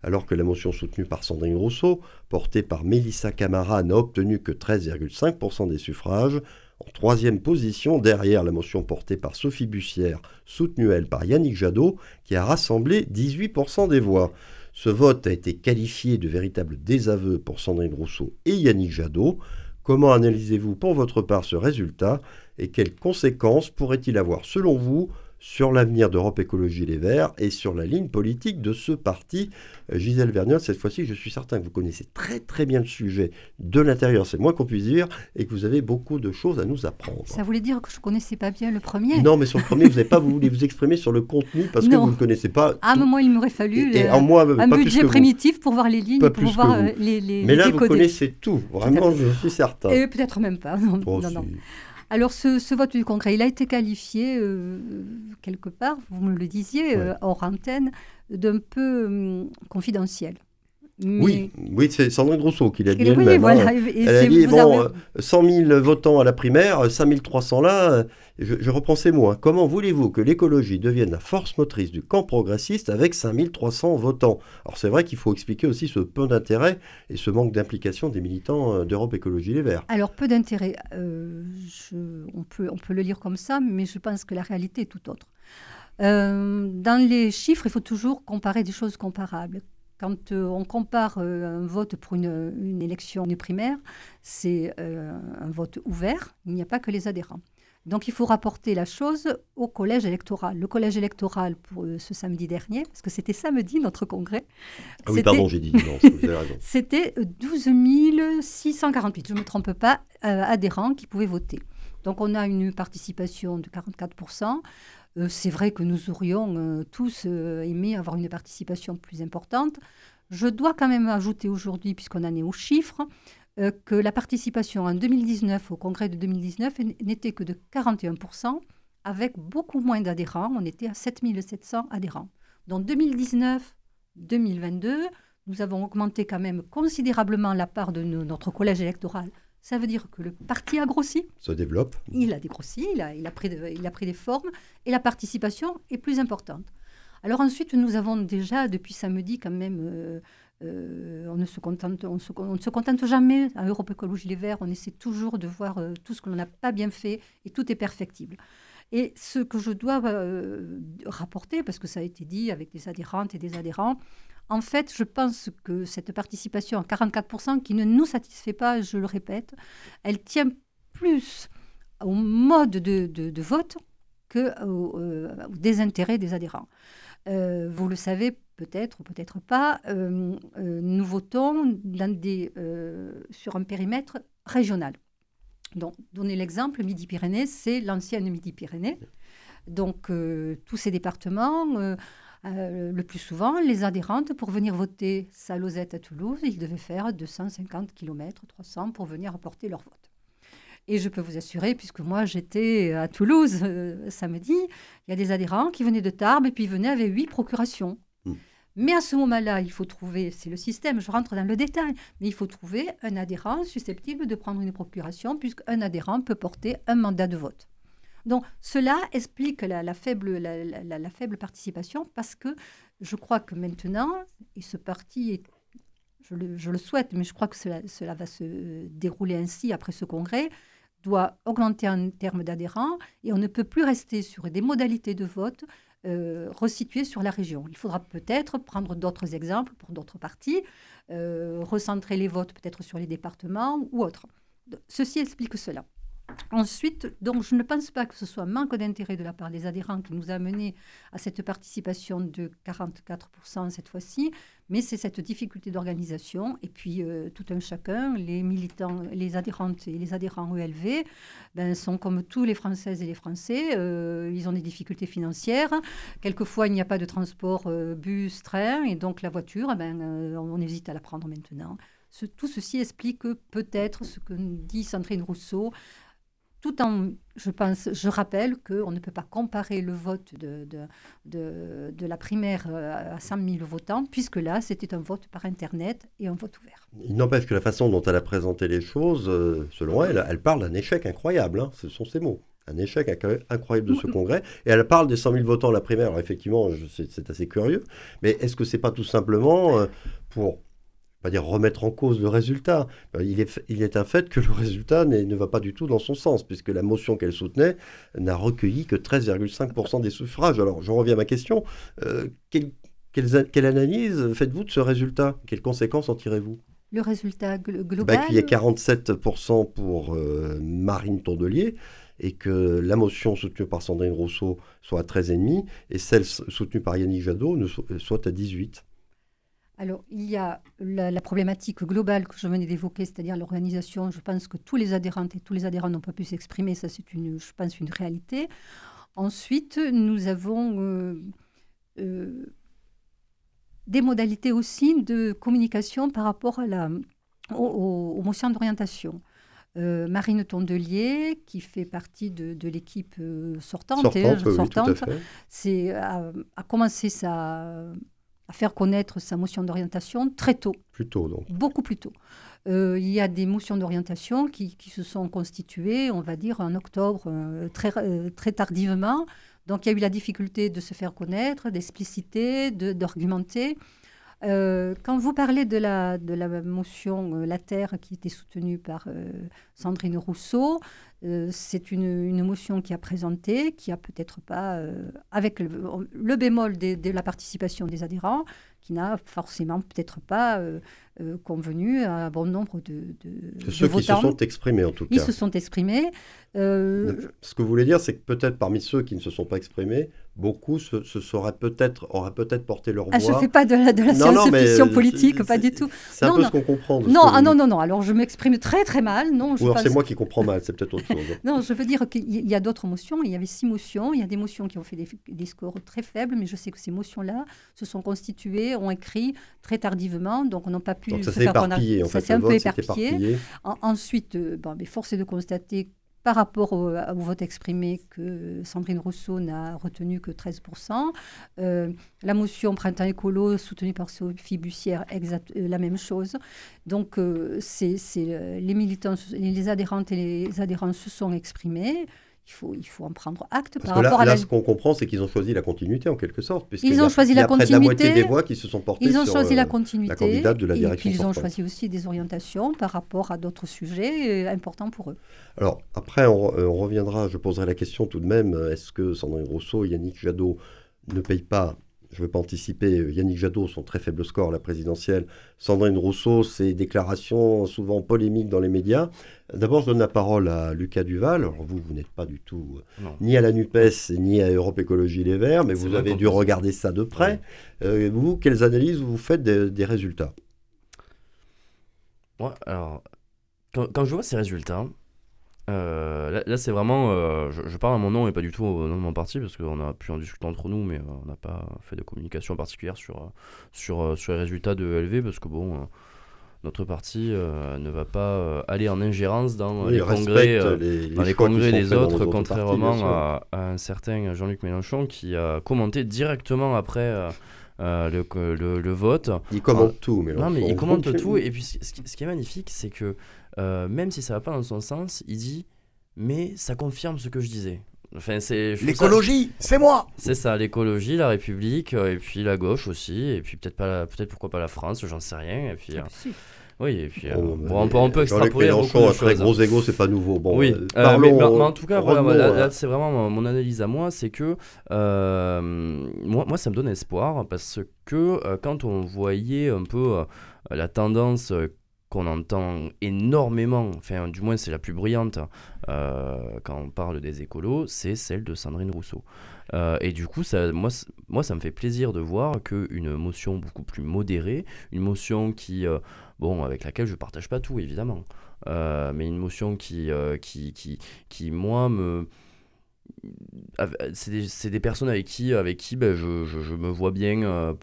alors que la motion soutenue par Sandrine Rousseau, portée par Mélissa Camara, n'a obtenu que 13,5% des suffrages. En troisième position, derrière la motion portée par Sophie Bussière, soutenue elle par Yannick Jadot, qui a rassemblé 18% des voix. Ce vote a été qualifié de véritable désaveu pour Sandrine Rousseau et Yannick Jadot. Comment analysez-vous pour votre part ce résultat et quelles conséquences pourrait-il avoir selon vous sur l'avenir d'Europe Écologie Les Verts et sur la ligne politique de ce parti Euh, Gisèle Vergnol, cette fois-ci, je suis certain que vous connaissez très très bien le sujet de l'intérieur, c'est moins qu'on puisse dire, et que vous avez beaucoup de choses à nous apprendre. Ça voulait dire que je connaissais pas bien le premier. Non, mais sur le premier, vous n'avez pas voulu vous exprimer sur le contenu parce que vous ne connaissez pas. Tout. mais moi, il m'aurait fallu et, et le- en moi, un budget primitif pour voir les lignes, Pas pour voir euh, les, les, Mais les là, vous connaissez tout, vraiment, je suis certain. Et peut-être même pas. Non, Oh, non, si. non. Alors, ce, ce vote du Congrès, il a été qualifié euh, quelque part, vous me le disiez, euh, hors antenne, d'un peu hum, confidentiel. Mais- Oui, oui c'est Sandrine Rousseau qui l'a dit Et oui, elle-même. voilà. hein. Elle a dit, vous bon, avez- euh, 100 000 votants à la primaire, euh, 5300 là, euh, je, je reprends ces mots. hein. Comment voulez-vous que l'écologie devienne la force motrice du camp progressiste avec 5300 votants? Alors c'est vrai qu'il faut expliquer aussi ce peu d'intérêt et ce manque d'implication des militants euh, d'Europe Écologie Les Verts. Alors, peu d'intérêt. Euh, on, peut, on peut le lire comme ça, mais je pense que la réalité est tout autre. Euh, dans les chiffres, il faut toujours comparer des choses comparables. Quand euh, on compare euh, un vote pour une, une élection, une primaire, c'est euh, un vote ouvert, il n'y a pas que les adhérents. Donc il faut rapporter la chose au collège électoral. Le collège électoral pour ce samedi dernier, parce que c'était samedi notre congrès. Ah oui, pardon, j'ai dit dimanche, vous avez raison. c'était 12 648, je ne me trompe pas, adhérents qui pouvaient voter. Donc on a une participation de 44%. Euh, c'est vrai que nous aurions euh, tous euh, aimé avoir une participation plus importante. Je dois quand même ajouter aujourd'hui, puisqu'on en est aux chiffres, que la participation en 2019, au congrès de 2019, n- n'était que de 41%, avec beaucoup moins d'adhérents. On était à 7700 adhérents. Donc 2019-2022, nous avons augmenté quand même considérablement la part de notre collège électoral. Ça veut dire que le parti a grossi. Se développe. Il a dégrossi, il a, il a, pris, il a pris des formes et la participation est plus importante. Alors ensuite, nous avons déjà, depuis samedi, quand même, euh, euh, on, ne se contente, on, ne se contente jamais. À Europe Écologie Les Verts, on essaie toujours de voir euh, tout ce que l'on n'a pas bien fait et tout est perfectible. Et ce que je dois rapporter, parce que ça a été dit avec des adhérentes et des adhérents, en fait, je pense que cette participation à 44% qui ne nous satisfait pas, je le répète, elle tient plus au mode de, vote que au, des intérêts des adhérents. Euh, vous le savez peut-être ou peut-être pas, euh, euh, nous votons sur un périmètre régional. Donc, donner l'exemple, Midi-Pyrénées, c'est l'ancienne Midi-Pyrénées. Donc, tous ces départements, le plus souvent, les adhérentes, pour venir voter Salozette à Toulouse, ils devaient faire 250 km, 300 pour venir apporter leur vote. Et je peux vous assurer, puisque moi j'étais à Toulouse euh, samedi, il y a des adhérents qui venaient de Tarbes et puis ils venaient avec huit procurations. Hmm. Mais à ce moment-là, il faut trouver, c'est le système, je rentre dans le détail, mais il faut trouver un adhérent susceptible de prendre une procuration, puisqu'un adhérent peut porter un mandat de vote. Donc cela explique la, faible, la, faible participation, parce que je crois que maintenant, et ce parti est je le, je le, souhaite, mais je crois que cela, cela, va se dérouler ainsi après ce congrès doit augmenter en termes d'adhérents et on ne peut plus rester sur des modalités de vote euh, resituées sur la région. Il faudra peut-être prendre d'autres exemples pour d'autres partis, euh, recentrer les votes peut-être sur les départements ou autres. Ceci explique cela. Ensuite, donc, je ne pense pas que ce soit un manque d'intérêt de la part des adhérents qui nous a mené à cette participation de 44% cette fois-ci, mais c'est cette difficulté d'organisation. Et puis, euh, tout un chacun, les militants, les adhérentes et les adhérents ELV, ben, sont comme tous les Françaises et les Français. Euh, ils ont des difficultés financières. Quelquefois, il n'y a pas de transport euh, bus, train, et donc la voiture, ben, on hésite à la prendre maintenant. tout ceci explique peut-être ce que dit Sandrine Rousseau tout en, je pense, je rappelle qu'on ne peut pas comparer le vote de, de, de, la primaire euh, à 100 000 votants, puisque là, c'était un vote par Internet et un vote ouvert. Il n'empêche que la façon dont elle a présenté les choses, euh, selon elle, elle parle d'un échec incroyable, hein, ce sont ses mots. Un échec incroyable de ce congrès. Et elle parle des 100 000 votants à la primaire. Alors effectivement, c'est assez curieux. Mais est-ce que c'est pas tout simplement euh, pour pas dire remettre en cause le résultat. Euh, il est, il est un fait que le résultat ne va pas du tout dans son sens, puisque la motion qu'elle soutenait n'a recueilli que 13,5% des suffrages. Alors, je reviens à ma question. Euh, quelle, quelle, analyse faites-vous de ce résultat? Quelles conséquences en tirez-vous? Le résultat global bah, Qu'il y a 47% pour euh, Marine Tourdelier et que la motion soutenue par Sandrine Rousseau soit à 13,5 et celle soutenue par Yannick Jadot soit à 18. Alors, il y a la, problématique globale que je venais d'évoquer, c'est-à-dire l'organisation. Je pense que tous les adhérents et tous les adhérents n'ont pas pu s'exprimer. Ça, c'est, une, je pense, une réalité. Ensuite, nous avons euh, euh, des modalités aussi de communication par rapport à la, aux, motions d'orientation. Euh, Marine Tondelier, qui fait partie de, l'équipe sortante, sortante, a, commencé sa, à faire connaître sa motion d'orientation très tôt. Plus tôt, donc. Beaucoup plus tôt. Euh, il y a des motions d'orientation qui, qui, se sont constituées, on va dire, en octobre, euh, très, euh, très tardivement. Donc il y a eu la difficulté de se faire connaître, d'expliciter, d'argumenter. Quand vous parlez de la, de la motion La Terre qui était soutenue par Sandrine Rousseau, c'est une, une, motion qui a présenté, qui a peut-être pas, avec le, bémol de, la participation des adhérents, qui n'a forcément peut-être pas euh, convenu à un bon nombre de, de, ceux qui se sont exprimés en tout cas. Ils se sont exprimés. Euh, Ce que vous voulez dire, c'est que peut-être parmi ceux qui ne se sont pas exprimés, beaucoup se, seraient peut-être, auraient peut-être porté leur ah, voix. je ne fais pas de la, de la science-fiction politique, pas du tout. C'est un peu ce qu'on comprend. non, ah, non, non, non. Alors je m'exprime très très mal. Non, Ou alors c'est moi qui comprends mal, c'est peut-être autre chose. non, je veux dire qu'il y a d'autres motions. Il y avait six motions. Il y a des motions qui ont fait des, des scores très faibles, mais je sais que ces motions-là se sont constituées, ont écrit très tardivement, donc on n'a pas pu. Donc ça s'est éparpillé, en fait. Ça s'est un peu éparpillé. ensuite, euh, bon, mais force est de constater par rapport au, vote exprimé que Sandrine Rousseau n'a retenu que 13%. Euh, la motion Printemps écolo soutenue par Sophie Bussière, exact, euh, la même chose. Donc, c'est les militants, les adhérentes et les adhérents se sont exprimés il faut, il faut en prendre acte. Parce par que rapport là, là ce qu'on comprend, c'est qu'ils ont choisi la continuité en quelque sorte. Ils ont choisi la continuité. la moitié des voix qui se sont portées ils ont choisi la, euh, continuité, la candidate de la direction. Et puis ils ont choisi aussi des orientations par rapport à d'autres sujets euh, importants pour eux. Alors après, on, euh, on, reviendra, je poserai la question tout de même, est-ce que Sandrine Rousseau et Yannick Jadot ne payent pas je ne veux pas anticiper, euh, Yannick Jadot, son très faible score à la présidentielle, Sandrine Rousseau, ses déclarations souvent polémiques dans les médias. D'abord, je donne la parole à Lucas Duval. Alors, vous, vous n'êtes pas du tout euh, ni à la NUPES ni à Europe Écologie Les Verts, mais vous avez dû regarder ça de près. Euh, vous, quelles analyses vous faites des, résultats? Moi, alors, quand, je vois ces résultats, euh, là, c'est vraiment. Euh, je, parle à mon nom et pas du tout au nom de mon parti parce qu'on a pu en discuter entre nous, mais euh, on n'a pas fait de communication particulière sur, sur, sur les résultats de LV parce que bon. notre parti ne va pas aller en ingérence dans les congrès, dans les congrès des autres, contrairement à, un certain Jean-Luc Mélenchon qui a commenté directement après le, le, le, vote. Il commente tout, Mélenchon. Non, mais il commente tout. Et puis, ce qui, ce qui est magnifique, c'est que euh, même si ça va pas dans son sens, il dit mais ça confirme ce que je disais. Enfin, c'est l'écologie, c'est moi. C'est ça, l'écologie, la République, euh, et puis la gauche aussi, et puis peut-être pas, peut-être pourquoi pas la France, j'en sais rien. Et puis, euh, oui, et puis bon, on, peut, on peut extrapoler beaucoup de choses. gros égo, c'est pas nouveau. Bon, oui, mais, en tout cas, là, c'est vraiment mon, analyse à moi, c'est que moi, moi, ça me donne espoir parce que quand on voyait un peu la tendance qu'on entend énormément, enfin du moins c'est la plus bruyante euh, quand on parle des écolos, c'est celle de Sandrine Rousseau. Euh, et du coup, ça, moi, moi, ça me fait plaisir de voir qu'une motion beaucoup plus modérée, une motion qui, euh, bon, avec laquelle je ne partage pas tout évidemment, mais une motion qui, qui, qui, qui, moi, me c'est des, des, personnes avec qui, avec qui ben, je, je, me vois bien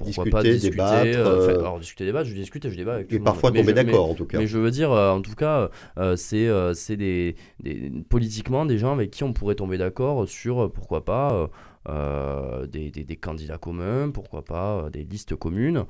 pourquoi discuter, pas discuter, débattre. Euh, euh, alors discuter, débattre, je discute et je débat avec Et parfois tomber d'accord en tout cas. Mais je veux dire, euh, en tout cas, c'est c'est des, des, politiquement des gens avec qui on pourrait tomber d'accord sur pourquoi pas. des, des, des, candidats communs, pourquoi pas des listes communes.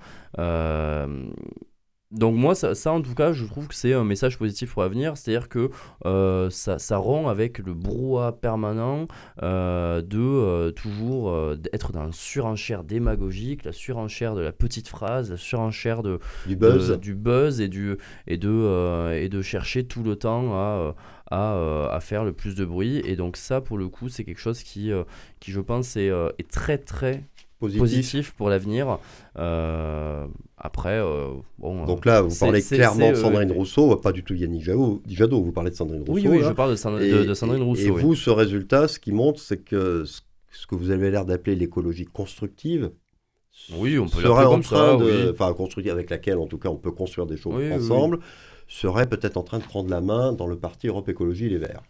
Donc moi, ça, en tout cas, je trouve que c'est un message positif pour l'avenir, c'est-à-dire que euh, ça, ça, rompt avec le brouhaha permanent euh, de euh, toujours être dans la surenchère démagogique, la surenchère de la petite phrase, la surenchère de, du, buzz. du buzz et, du, et, de, et de chercher tout le temps à... À, à, faire le plus de bruit. Et donc ça, pour le coup, c'est quelque chose qui, qui je pense, est, est très, très positif, pour l'avenir. Euh, après, euh, bon. Donc là, vous parlez clairement de Sandrine Rousseau, pas du tout Yannick Jadot. Vous parlez de Sandrine Rousseau. Oui, oui, je parle de, Sandrine Rousseau. Et, vous, ce résultat, ce qui montre, c'est que ce que vous avez l'air d'appeler l'écologie constructive. Oui, on peut serait en train de, enfin, construire avec laquelle, en tout cas, on peut construire des choses ensemble, serait peut-être en train de prendre la main dans le parti Europe Écologie Les Verts.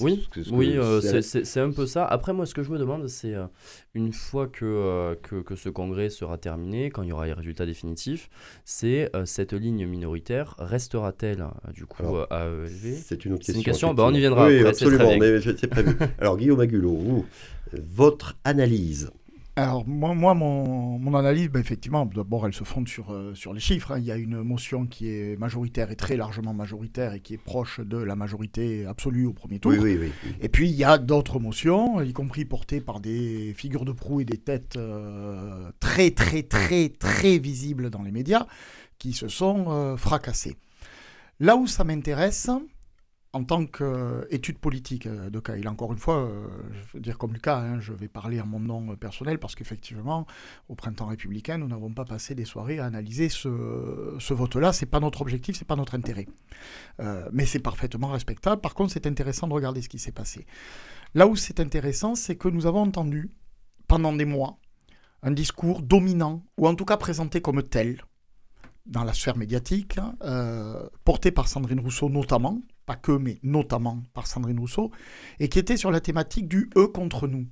Oui, oui euh, c'est un peu ça. Après, moi, ce que je me demande, c'est euh, une fois euh, que, que, ce congrès sera terminé, quand il y aura les résultats définitifs, c'est cette ligne minoritaire restera-t-elle du coup à ELV C'est une autre question. une question, bah, on y viendra. Oui, absolument, mais c'est prévu. Alors, Guillaume Agulot, vous, votre analyse alors moi, moi mon, mon analyse, ben, effectivement, d'abord elle se fonde sur, euh, sur les chiffres. Hein. Il y a une motion qui est majoritaire et très largement majoritaire et qui est proche de la majorité absolue au premier tour. Oui, oui, Et puis il y a d'autres motions, y compris portées par des figures de proue et des têtes euh, très très très très visibles dans les médias, qui se sont euh, fracassées. Là où ça m'intéresse, en tant qu'étude politique euh, de cas, il encore une fois, euh, je veux dire comme Lucas, hein, je vais parler en mon nom euh, personnel parce qu'effectivement, au printemps républicain, nous n'avons pas passé des soirées à analyser ce, ce vote-là. C'est pas notre objectif, c'est pas notre intérêt. mais c'est parfaitement respectable. Par contre, c'est intéressant de regarder ce qui s'est passé. Là où c'est intéressant, c'est que nous avons entendu pendant des mois un discours dominant, ou en tout cas présenté comme tel, dans la sphère médiatique, porté par Sandrine Rousseau notamment, pas que, mais notamment par Sandrine Rousseau, et qui était sur la thématique du eux contre nous.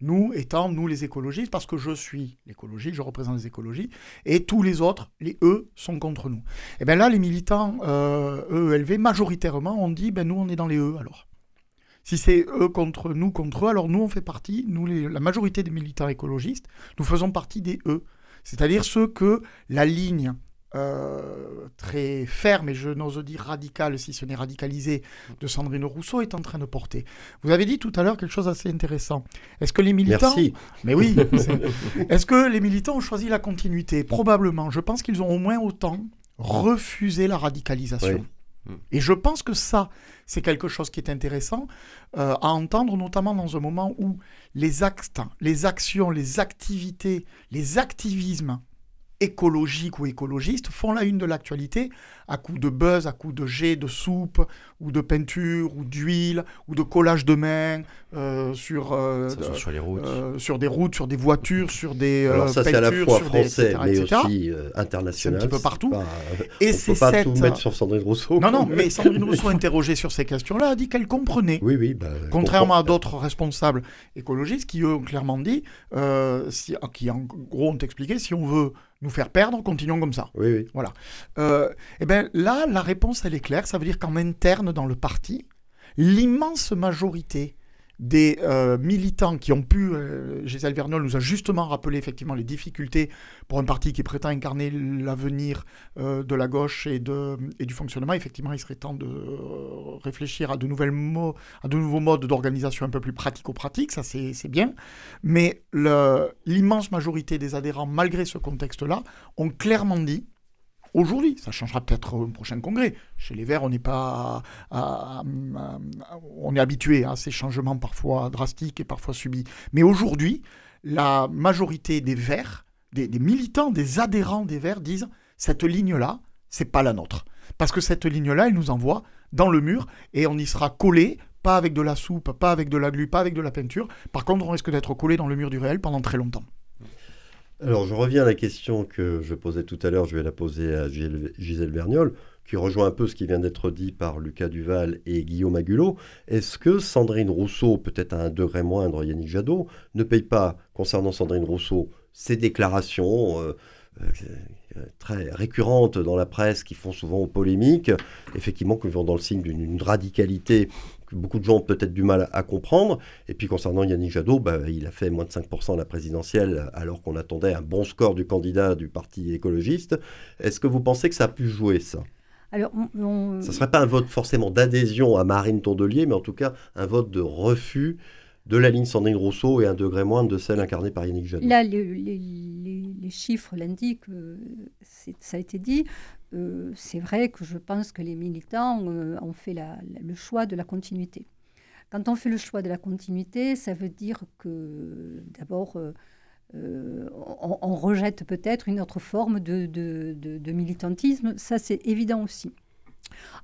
Nous étant, nous les écologistes, parce que je suis l'écologie, je représente les écologies, et tous les autres, les eux, sont contre nous. Et bien là, les militants euh, EELV, majoritairement, ont dit, ben nous, on est dans les eux alors. Si c'est eux contre nous, contre eux, alors nous, on fait partie, nous, la majorité des militants écologistes, nous faisons partie des eux. C'est-à-dire ceux que la ligne euh, très ferme et je n'ose dire radicale si ce n'est radicalisé de Sandrine Rousseau est en train de porter. Vous avez dit tout à l'heure quelque chose d'assez intéressant. Est-ce que les militants... Merci. Mais oui. Est-ce que les militants ont choisi la continuité? Probablement. Je pense qu'ils ont au moins autant refusé la radicalisation. Et je pense que ça, c'est quelque chose qui est intéressant euh, à entendre, notamment dans un moment où les actes, les actions, les activités, les activismes écologiques ou écologistes font la une de l'actualité à coup de buzz, à coup de jet de soupe ou de peinture ou d'huile ou de collage de mains euh, sur, euh, sur les routes. Euh, sur des routes, sur des voitures, sur des Alors ça c'est à la fois français mais aussi international. Un petit peu partout. et c'est peut pas cette... tout mettre sur Sandrine Rousseau. Non non, mais Sandrine Rousseau interrogée sur ces questions-là a dit qu'elle comprenait. Oui oui. Bah, Contrairement à d'autres responsables écologistes qui eux ont clairement dit, si, qui en gros ont expliqué si on veut nous faire perdre, continuons comme ça. Oui, oui. Voilà. Euh, et là, la réponse, elle est claire. Ça veut dire qu'en interne dans le parti, l'immense majorité des euh, militants qui ont pu, euh, Gisèle Vernol nous a justement rappelé effectivement les difficultés pour un parti qui prétend incarner l'avenir euh, de la gauche et, de, et du fonctionnement. Effectivement, il serait temps de réfléchir à de, nouvelles à de nouveaux modes d'organisation un peu plus pratico-pratiques, ça c'est bien. Mais l'immense majorité des adhérents, malgré ce contexte-là, ont clairement dit aujourd'hui. Ça changera peut-être au prochain congrès. Chez les Verts, on n'est pas, on est habitué à ces changements parfois drastiques et parfois subis. Mais aujourd'hui, la majorité des Verts, des, militants, des adhérents des Verts disent cette ligne-là, c'est pas la nôtre, parce que cette ligne-là, elle nous envoie dans le mur et on y sera collé. Pas avec de la soupe, pas avec de la glu, pas avec de la peinture. Par contre, on risque d'être collé dans le mur du réel pendant très longtemps. Alors, je reviens à la question que je posais tout à l'heure, je vais la poser à Gisèle Vergnol, qui rejoint un peu ce qui vient d'être dit par Lucas Duval et Guillaume Agulot. Est-ce que Sandrine Rousseau, peut-être à un degré moindre Yannick Jadot, ne paye pas, concernant Sandrine Rousseau, ses déclarations euh, euh, très récurrentes dans la presse qui font souvent polémique, effectivement, qui vont dans le signe d'une radicalité que beaucoup de gens ont peut-être du mal à comprendre. Et puis concernant Yannick Jadot, bah, il a fait moins de 5% à la présidentielle alors qu'on attendait un bon score du candidat du parti écologiste. Est-ce que vous pensez que ça a pu jouer ça? Alors, Ça ne serait pas un vote forcément d'adhésion à Marine Tondelier, mais en tout cas un vote de refus de la ligne Sandrine Rousseau et un degré moindre de celle incarnée par Yannick Jadot. Là, les, chiffres l'indiquent, euh, ça a été dit. Euh, c'est vrai que je pense que les militants euh, ont fait le choix de la continuité. Quand on fait le choix de la continuité, ça veut dire que d'abord, on, rejette peut-être une autre forme de militantisme. Ça, c'est évident aussi.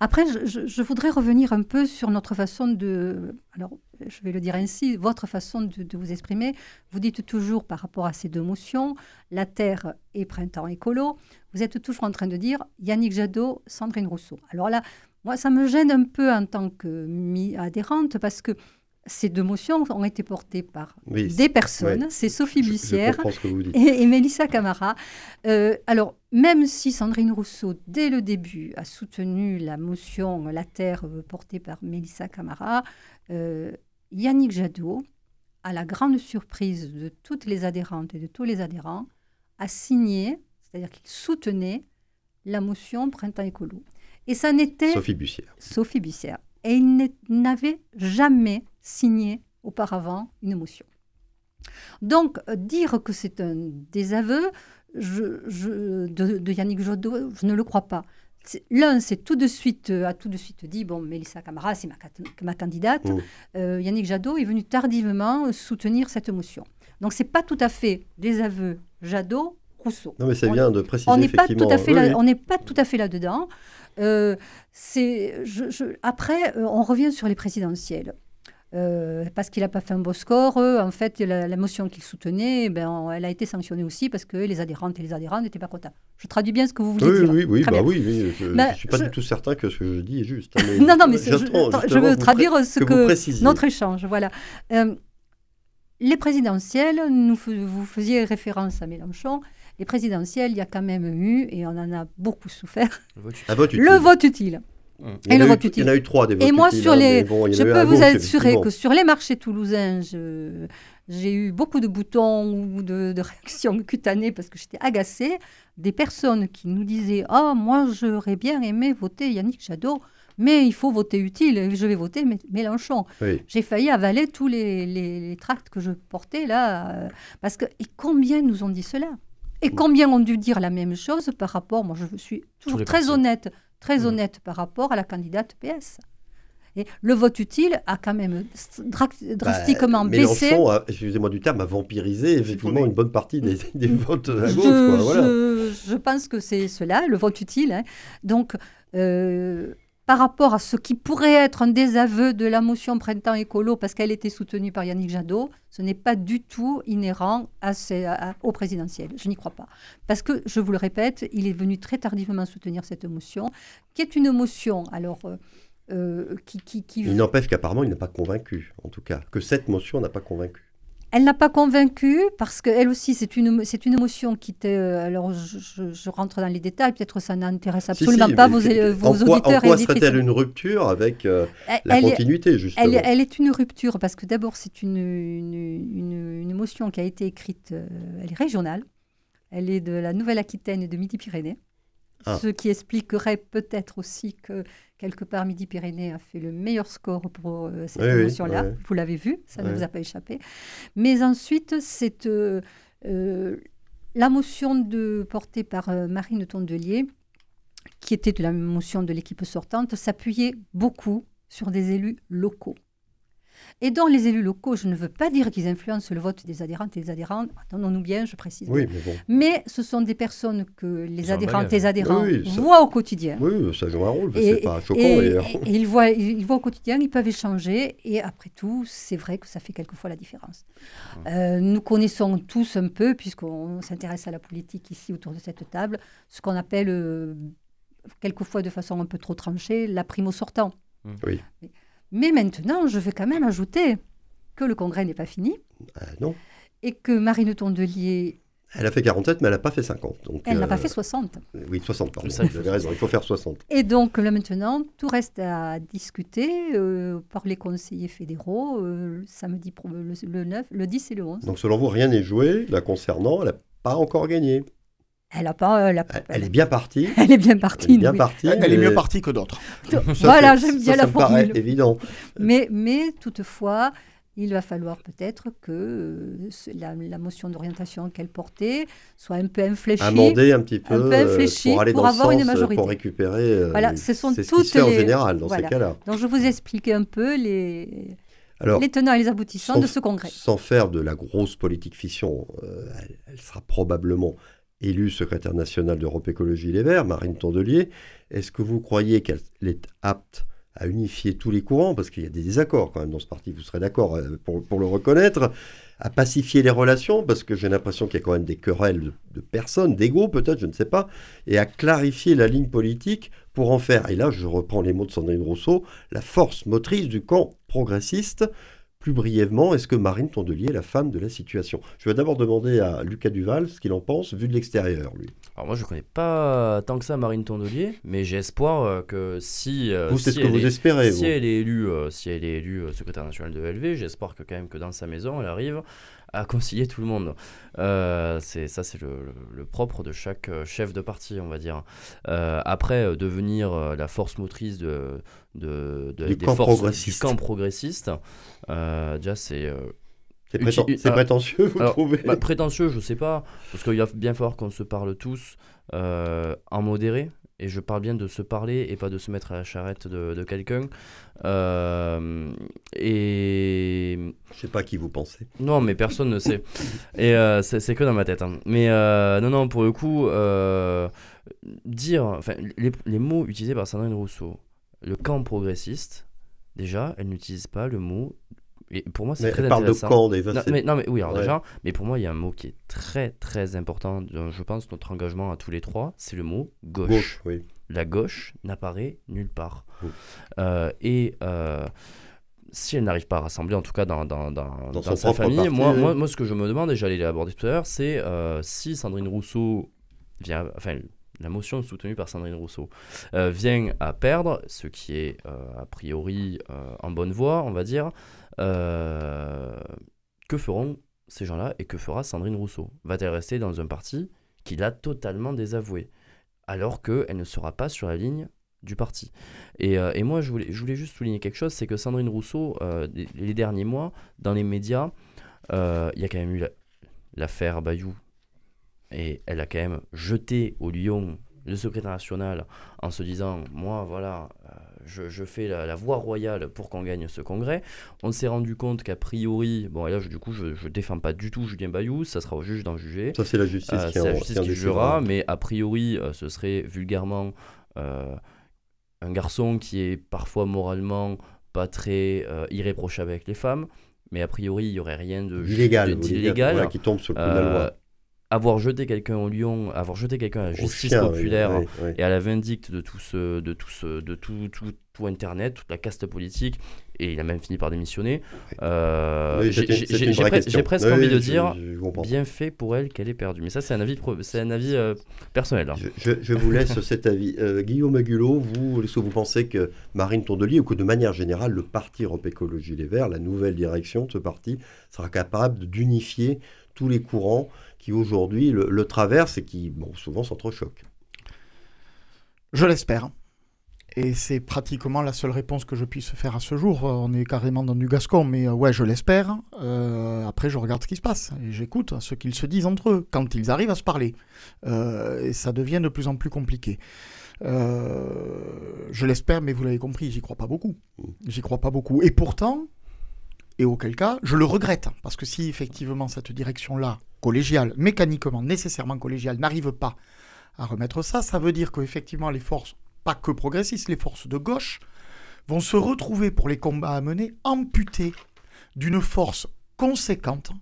Après, je, voudrais revenir un peu sur notre façon de... Alors, je vais le dire ainsi, votre façon de, vous exprimer. Vous dites toujours par rapport à ces deux motions, la Terre et Printemps écolo, vous êtes toujours en train de dire Yannick Jadot, Sandrine Rousseau. Alors là, moi, ça me gêne un peu en tant qu'adhérente parce que ces deux motions ont été portées par des personnes. c'est Sophie Bussière et, Mélissa Camara. Euh, alors, même si Sandrine Rousseau, dès le début, a soutenu la motion La Terre euh, portée par Mélissa Camara, euh, Yannick Jadot, à la grande surprise de toutes les adhérentes et de tous les adhérents, a signé, c'est-à-dire qu'il soutenait la motion Printemps écolo. Et ça n'était... Sophie Bussière. Sophie Bussière. Et il n'avait jamais signé auparavant une motion. Donc, euh, dire que c'est un désaveu je, de, Yannick Jadot, je ne le crois pas. L'un c'est tout de suite, euh, a tout de suite dit bon, Mélissa Camara, c'est ma, candidate. Oh. Euh, Yannick Jadot est venu tardivement soutenir cette motion. Donc, c'est pas tout à fait désaveu Jadot, Rousseau. Non, mais c'est bien de préciser. On n'est pas tout à fait là, on n'est pas tout à fait là-dedans. après, on revient sur les présidentielles. Euh, parce qu'il n'a pas fait un beau score. en fait, la, motion qu'il soutenait, ben, elle a été sanctionnée aussi parce que les adhérentes et les adhérents n'étaient pas contents. Je traduis bien ce que vous voulez oui, dire. Oui, oui, bah oui, je ne ben, suis pas du tout certain que ce que je dis est juste. Hein, non, non, mais je, je, veux traduire ce que, notre échange. Voilà. Euh, les présidentielles, nous, vous faisiez référence à Mélenchon. Les présidentielles, il y a quand même eu, et on en a beaucoup souffert, le vote utile. Le vote utile. Il y Et le. Il y en a eu trois des votes Et moi, utiles, sur hein, les, bon, je peux vous assurer que sur les marchés toulousains, je- j'ai eu beaucoup de boutons ou de, de réactions cutanées parce que j'étais agacée. Des personnes qui nous disaient Ah, moi, j'aurais bien aimé voter Yannick Jadot, mais il faut voter utile, et je vais voter Mé- Mélenchon. Oui. J'ai failli avaler tous les, les- les tracts que je portais là. euh, parce que, et combien nous ont dit cela? Et combien ont dû dire la même chose par rapport, moi je suis toujours très honnête, très Mhm. honnête par rapport à la candidate PS. Et le vote utile a quand même dra- drastiquement Bah, baissé. Mélenchon, excusez-moi du terme, a vampirisé effectivement une bonne partie des, des votes à je, gauche. quoi, voilà. je- je pense que c'est cela, le vote utile. hein. Donc, euh, par rapport à ce qui pourrait être un désaveu de la motion printemps écolo, parce qu'elle était soutenue par Yannick Jadot, ce n'est pas du tout inhérent au présidentiel. Je n'y crois pas. Parce que, je vous le répète, il est venu très tardivement soutenir cette motion, qui est une motion, alors, euh, euh, qui Il n'empêche qu'apparemment, il n'a pas convaincu, en tout cas, que cette motion n'a pas convaincu. Elle n'a pas convaincu parce qu'elle aussi, c'est une, c'est une émotion qui était. alors, je, je- je rentre dans les détails, peut-être ça n'intéresse absolument si, pas vos, vos en quoi, auditeurs en quoi serait-elle une rupture avec euh, Elle- la continuité, justement Elle, elle est une rupture parce que d'abord, c'est une, une, une- une motion qui a été écrite, euh, elle est régionale, elle est de la Nouvelle-Aquitaine et de Midi-Pyrénées, Ah. ce qui expliquerait peut-être aussi que quelque part Midi-Pyrénées a fait le meilleur score pour euh, cette Oui, oui, motion-là. ouais. Vous l'avez vu, ça ne vous a pas échappé. Mais ensuite, c'est euh, euh, la motion de, portée par Marine Tondelier, qui était de la motion de l'équipe sortante, s'appuyait beaucoup sur des élus locaux. Et dans les élus locaux, je ne veux pas dire qu'ils influencent le vote des adhérentes et des adhérents, attendons-nous bien, je précise. Oui, mais bon. Mais ce sont des personnes que les adhérentes et les adhérents Oui, oui, ça- voient au quotidien. Oui, ça joue un rôle, Et- c'est pas choquant. Et, d'ailleurs. et- et ils, voient, ils, ils voient au quotidien, ils peuvent échanger. Et après tout, c'est vrai que ça fait quelquefois la différence. Euh, nous connaissons tous un peu, puisqu'on s'intéresse à la politique ici autour de cette table, ce qu'on appelle, euh, quelquefois de façon un peu trop tranchée, la prime au sortant. Oui. Mais, maintenant, je vais quand même ajouter que le congrès n'est pas fini Ah, non, et que Marine Tondelier, elle a fait 47, mais elle n'a pas fait 50. Donc, elle n'a euh, pas fait 60. Oui, 60, pardon. C'est ça, il faut Vous avez raison, il faut faire 60. Et donc là maintenant, tout reste à discuter euh, par les conseillers fédéraux euh, samedi le, le 9, le 10 et le 11. Donc, selon vous, rien n'est joué la concernant. Elle n'a pas encore gagné. Elle, a pas, elle, a- Elle, elle est bien partie. elle est bien Elle partie. est bien oui. partie. Elle est mieux partie que d'autres. Ça, voilà, j'aime ça, bien ça la me paraît évident. Mais, mais toutefois, il va falloir peut-être que euh, ce- la, la motion d'orientation qu'elle portait soit un peu infléchie. Amender un petit peu un peu euh, infléchi pour aller pour dans avoir ce une euh, majorité. pour récupérer. euh, Voilà, ce sont ce qui toutes se fait en les- général dans voilà. ces cas-là. Donc je vous expliquer un peu les, Alors, les tenants et les aboutissants sans- de ce congrès. Sans faire de la grosse politique fiction, euh, elle, elle sera probablement élue secrétaire nationale d'Europe Écologie Les Verts, Marine Tondelier. Est-ce que vous croyez qu'elle est apte à unifier tous les courants? Parce qu'il y a des désaccords quand même dans ce parti, vous serez d'accord euh, pour, pour le reconnaître. À pacifier les relations, parce que j'ai l'impression qu'il y a quand même des querelles de, personnes, d'ego peut-être, je ne sais pas, et à clarifier la ligne politique pour en faire, et là je reprends les mots de Sandrine Rousseau, la force motrice du camp progressiste. Plus brièvement, est-ce que Marine Tondelier est la femme de la situation? Je vais d'abord demander à Lucas Duval ce qu'il en pense, vu de l'extérieur, lui. Alors moi je connais pas tant que ça Marine Tondelier, mais j'ai espoir euh, que si euh, vous, c'est si ce que elle vous est- espérez, si vous elle est élue, euh, si elle est élue euh, secrétaire nationale de LV, j'espère que quand même que dans sa maison, elle arrive à concilier tout le monde. Euh, c'est ça, c'est le, le- le propre de chaque euh, chef de parti, on va dire. Euh, après, devenir la force motrice de, de, de- Du des camp forces progressiste. du camp progressiste, euh, déjà c'est C'est prétentieux, vous alors, trouvez? bah, prétentieux, je sais pas, parce qu'il va bien falloir qu'on se parle tous euh, en modéré. Et je parle bien de se parler et pas de se mettre à la charrette de, de quelqu'un. Euh, et Je sais pas qui vous pensez. non, mais personne ne sait. Et euh, c'est que dans ma tête. hein. Mais euh, non, non, pour le coup, euh, dire, enfin, les, les mots utilisés par Sandrine Rousseau, le camp progressiste, déjà, elle n'utilise pas le mot. Et pour moi, c'est très elle parle de intéressant. déjà. Non mais, non, mais oui, alors Ouais. déjà, mais pour moi, il y a un mot qui est très très important, je pense, notre engagement à tous les trois, c'est le mot gauche. Gauche, oui. La gauche n'apparaît nulle part. Oui. Euh, et euh, si elle n'arrive pas à rassembler, en tout cas dans, dans, dans, Dans sa propre famille, parti, moi, oui. moi, moi, ce que je me demande, et j'allais l'aborder tout à l'heure, c'est euh, si Sandrine Rousseau vient, enfin, la motion soutenue par Sandrine Rousseau vient à perdre, ce qui est a priori en bonne voie, on va dire, que feront ces gens-là et que fera Sandrine Rousseau? Va-t-elle rester dans un parti qui l'a totalement désavoué alors qu'elle ne sera pas sur la ligne du parti? Et, et moi, je voulais, juste souligner quelque chose, c'est que Sandrine Rousseau, les, derniers mois, dans les médias, il y a quand même eu l'affaire Bayou et elle a quand même jeté au lion le secrétaire national en se disant moi voilà euh, je, fais la, voie royale pour qu'on gagne ce congrès. On s'est rendu compte qu'a priori bon et là du coup je, ne défends pas du tout Julien Bayou ça sera au juge d'en juger. Ça c'est la justice euh, qui, la justice qui jugera mais a priori euh, ce serait vulgairement un garçon qui est parfois moralement pas très irréprochable avec les femmes mais a priori il y aurait rien de illégal, qui tombe sur le coup de la loi avoir jeté quelqu'un au lion, avoir jeté quelqu'un à la justice populaire et à la vindicte de tout ce, de tout ce, de tout, tout, tout, Internet, toute la caste politique, et il a même fini par démissionner. Euh, j'ai presque envie de dire, bien fait pour elle qu'elle ait perdu. Mais ça, c'est un avis, c'est un avis euh, personnel. Hein. Je, vous laisse cet avis. Euh, Guillaume Agulot, vous, est-ce que vous pensez que Marine Tondelier, ou que de manière générale, le parti Europe Écologie Les Verts, la nouvelle direction de ce parti, sera capable d'unifier tous les courants qui aujourd'hui le, le, traversent et qui bon, souvent s'entrechoquent? Je l'espère. Et c'est pratiquement la seule réponse que je puisse faire à ce jour. On est carrément dans du gascon, mais euh, ouais, je l'espère. Euh, après, je regarde ce qui se passe et j'écoute ce qu'ils se disent entre eux quand ils arrivent à se parler. Euh, et ça devient de plus en plus compliqué. je l'espère, mais vous l'avez compris, j'y crois pas beaucoup. Mmh. J'y crois pas beaucoup. Et pourtant, et auquel cas, je le regrette, parce que si effectivement cette direction-là collégiale, mécaniquement, nécessairement collégiale, n'arrive pas à remettre ça, ça veut dire qu'effectivement les forces, pas que progressistes, les forces de gauche, vont se retrouver pour les combats à mener amputées d'une force conséquente,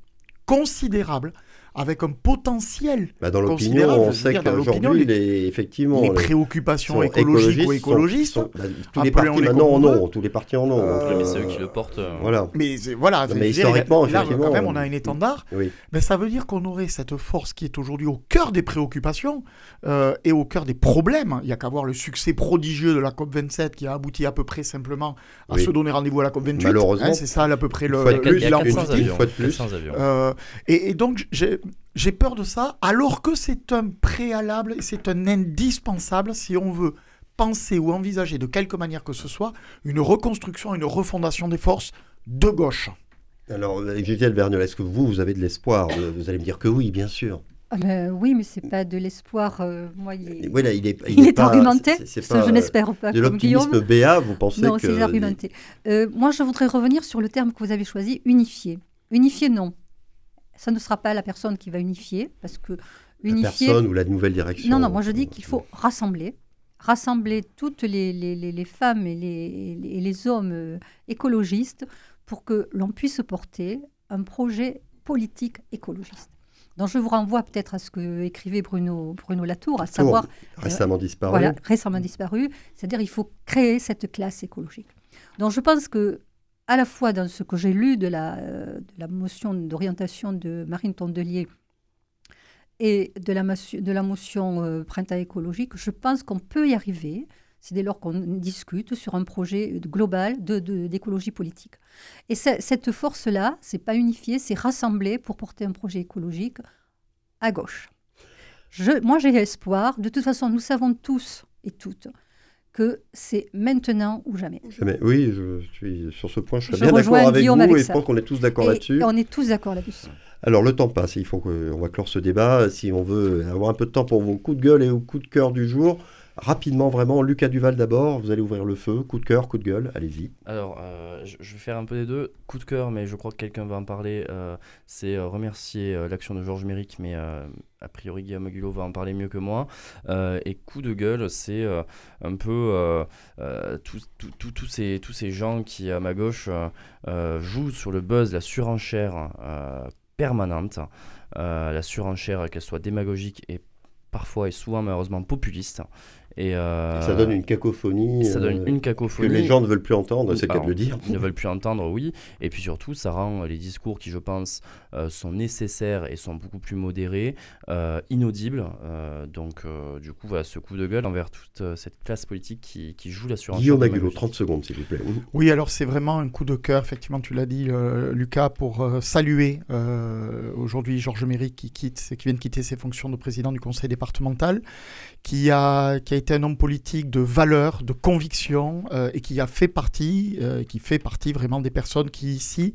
considérable, avec un potentiel. Bah dans l'opinion, on sait qu'aujourd'hui, les, effectivement, les préoccupations écologiques ou écologistes, bah, tous les partis maintenant en ont, tous les partis en ont. Euh, mais c'est eux qui le portent. Euh. Voilà. Mais voilà, mais historiquement, là, effectivement, quand même, on a un étendard. Oui. Mais ça veut dire qu'on aurait cette force qui est aujourd'hui au cœur des préoccupations euh, et au cœur des problèmes. Il n'y a qu'à voir le succès prodigieux de la COP 27 qui a abouti à peu près simplement à se donner rendez-vous à la COP 28. Malheureusement, hein, c'est ça à peu près le. Il y a 400 avions. Et donc j'ai j'ai peur de ça, alors que c'est un préalable et c'est un indispensable si on veut penser ou envisager de quelque manière que ce soit une reconstruction, une refondation des forces de gauche. Alors, Gisèle Verniol, est-ce que vous, vous avez de l'espoir? Vous allez me dire que oui, bien sûr. Ah ben oui, mais c'est pas de l'espoir. Euh, moi, il est, voilà, il est, il est, argumenté. je n'espère pas. De l'optimisme BA, vous pensez non, que. Non, c'est argumenté. Euh, moi, je voudrais revenir sur le terme que vous avez choisi, unifier. Unifier, non ça ne sera pas la personne qui va unifier, parce que unifier... La personne ou la nouvelle direction. Non, non, moi je dis qu'il faut rassembler, rassembler toutes les, les, les, femmes et les, les hommes euh, écologistes pour que l'on puisse porter un projet politique écologiste. Donc je vous renvoie peut-être à ce que écrivait Bruno, Bruno Latour, à savoir... récemment disparu. Voilà, récemment disparu. C'est-à-dire il faut créer cette classe écologique. Donc je pense que à la fois dans ce que j'ai lu de la, euh, motion d'orientation de Marine Tondelier et de la, de la motion euh, Printemps écologique, je pense qu'on peut y arriver. C'est dès lors qu'on discute sur un projet global d'écologie politique. Et cette force-là, c'est pas unifier, c'est rassembler pour porter un projet écologique à gauche. Moi, j'ai espoir. De toute façon, nous savons tous et toutes que c'est maintenant ou jamais. Jamais. Oui, je suis sur ce point, je suis bien d'accord avec vous et je pense qu'on est tous d'accord là-dessus. On est tous d'accord là-dessus. Alors le temps passe, il faut qu'on va clore ce débat. Si on veut avoir un peu de temps pour vos coups de gueule et vos coups de cœur du jour, Rapidement, vraiment, Lucas Duval d'abord, vous allez ouvrir le feu, coup de cœur, coup de gueule, allez-y. Alors, euh, je, vais faire un peu des deux. Coup de cœur, mais je crois que quelqu'un va en parler, euh, c'est euh, remercier l'action de Georges Méric, mais a priori Guillaume Agulot va en parler mieux que moi. et coup de gueule, c'est un peu tous ces, tous ces gens qui, à ma gauche, jouent sur le buzz, la surenchère permanente, la surenchère, qu'elle soit démagogique et parfois et souvent malheureusement populiste Et, euh, Ça donne une cacophonie. ça donne euh, une que cacophonie. les gens ne veulent plus entendre, c'est le cas de Alors, le dire. Ils ne veulent plus entendre, oui. Et puis surtout, ça rend les discours qui, je pense, euh, sont nécessaires et sont beaucoup plus modérés, euh, inaudibles. Euh, donc, euh, du coup, voilà, ce coup de gueule envers toute euh, cette classe politique qui, qui joue la surenchère. Guillaume Agulot, démagogique. 30 secondes s'il vous plaît. Oui, alors c'est vraiment un coup de cœur, effectivement, tu l'as dit, euh, Lucas, pour euh, saluer euh, aujourd'hui Georges Méry qui, quitte, qui vient de quitter ses fonctions de président du conseil départemental, qui a, qui a été un homme politique de valeur, de conviction, euh, et qui a fait partie, euh, qui fait partie vraiment des personnes qui ici,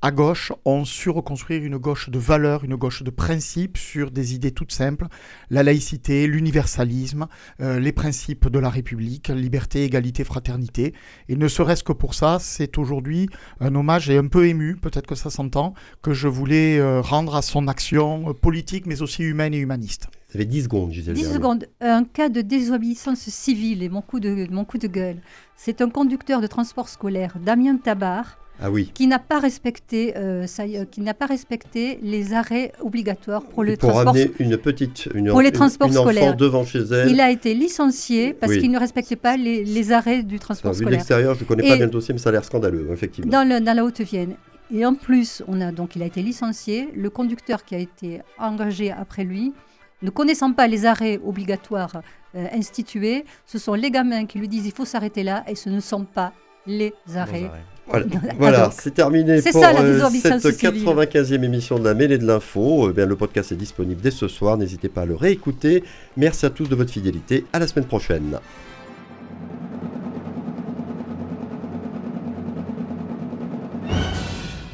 à gauche, ont su reconstruire une gauche de valeur, une gauche de principe sur des idées toutes simples, la laïcité, l'universalisme, euh, les principes de la République, liberté, égalité, fraternité. Et ne serait-ce que pour ça, c'est aujourd'hui un hommage et un peu ému, peut-être que ça s'entend, que je voulais euh, rendre à son action politique, mais aussi humaine et humaniste. Vous avez 10 secondes, Gisèle 10 Vernet. secondes. Un cas de désobéissance civile et mon coup de, mon coup de gueule. C'est un conducteur de transport scolaire, Damien Tabar, Ah oui. qui n'a pas respecté, euh, ça y est, qui n'a pas respecté les arrêts obligatoires pour le pour transport. amener une petite une, Pour les transports une scolaires. devant chez elle. Il a été licencié parce Oui. qu'il ne respectait pas les, les arrêts du transport Enfin, vu de scolaire l'extérieur, je ne connais pas bien le dossier, mais ça a l'air scandaleux, effectivement. dans, le- dans la Haute-Vienne. Et en plus, on a donc il a été licencié. Le conducteur qui a été engagé après lui, ne connaissant pas les arrêts obligatoires euh, institués, ce sont les gamins qui lui disent il faut s'arrêter là, et ce ne sont pas les arrêts. Voilà, c'est terminé c'est pour ça, la euh, cette civile. 95e émission de la Mêlée de l'Info. Eh bien, le podcast est disponible dès ce soir, n'hésitez pas à le réécouter. Merci à tous de votre fidélité, à la semaine prochaine.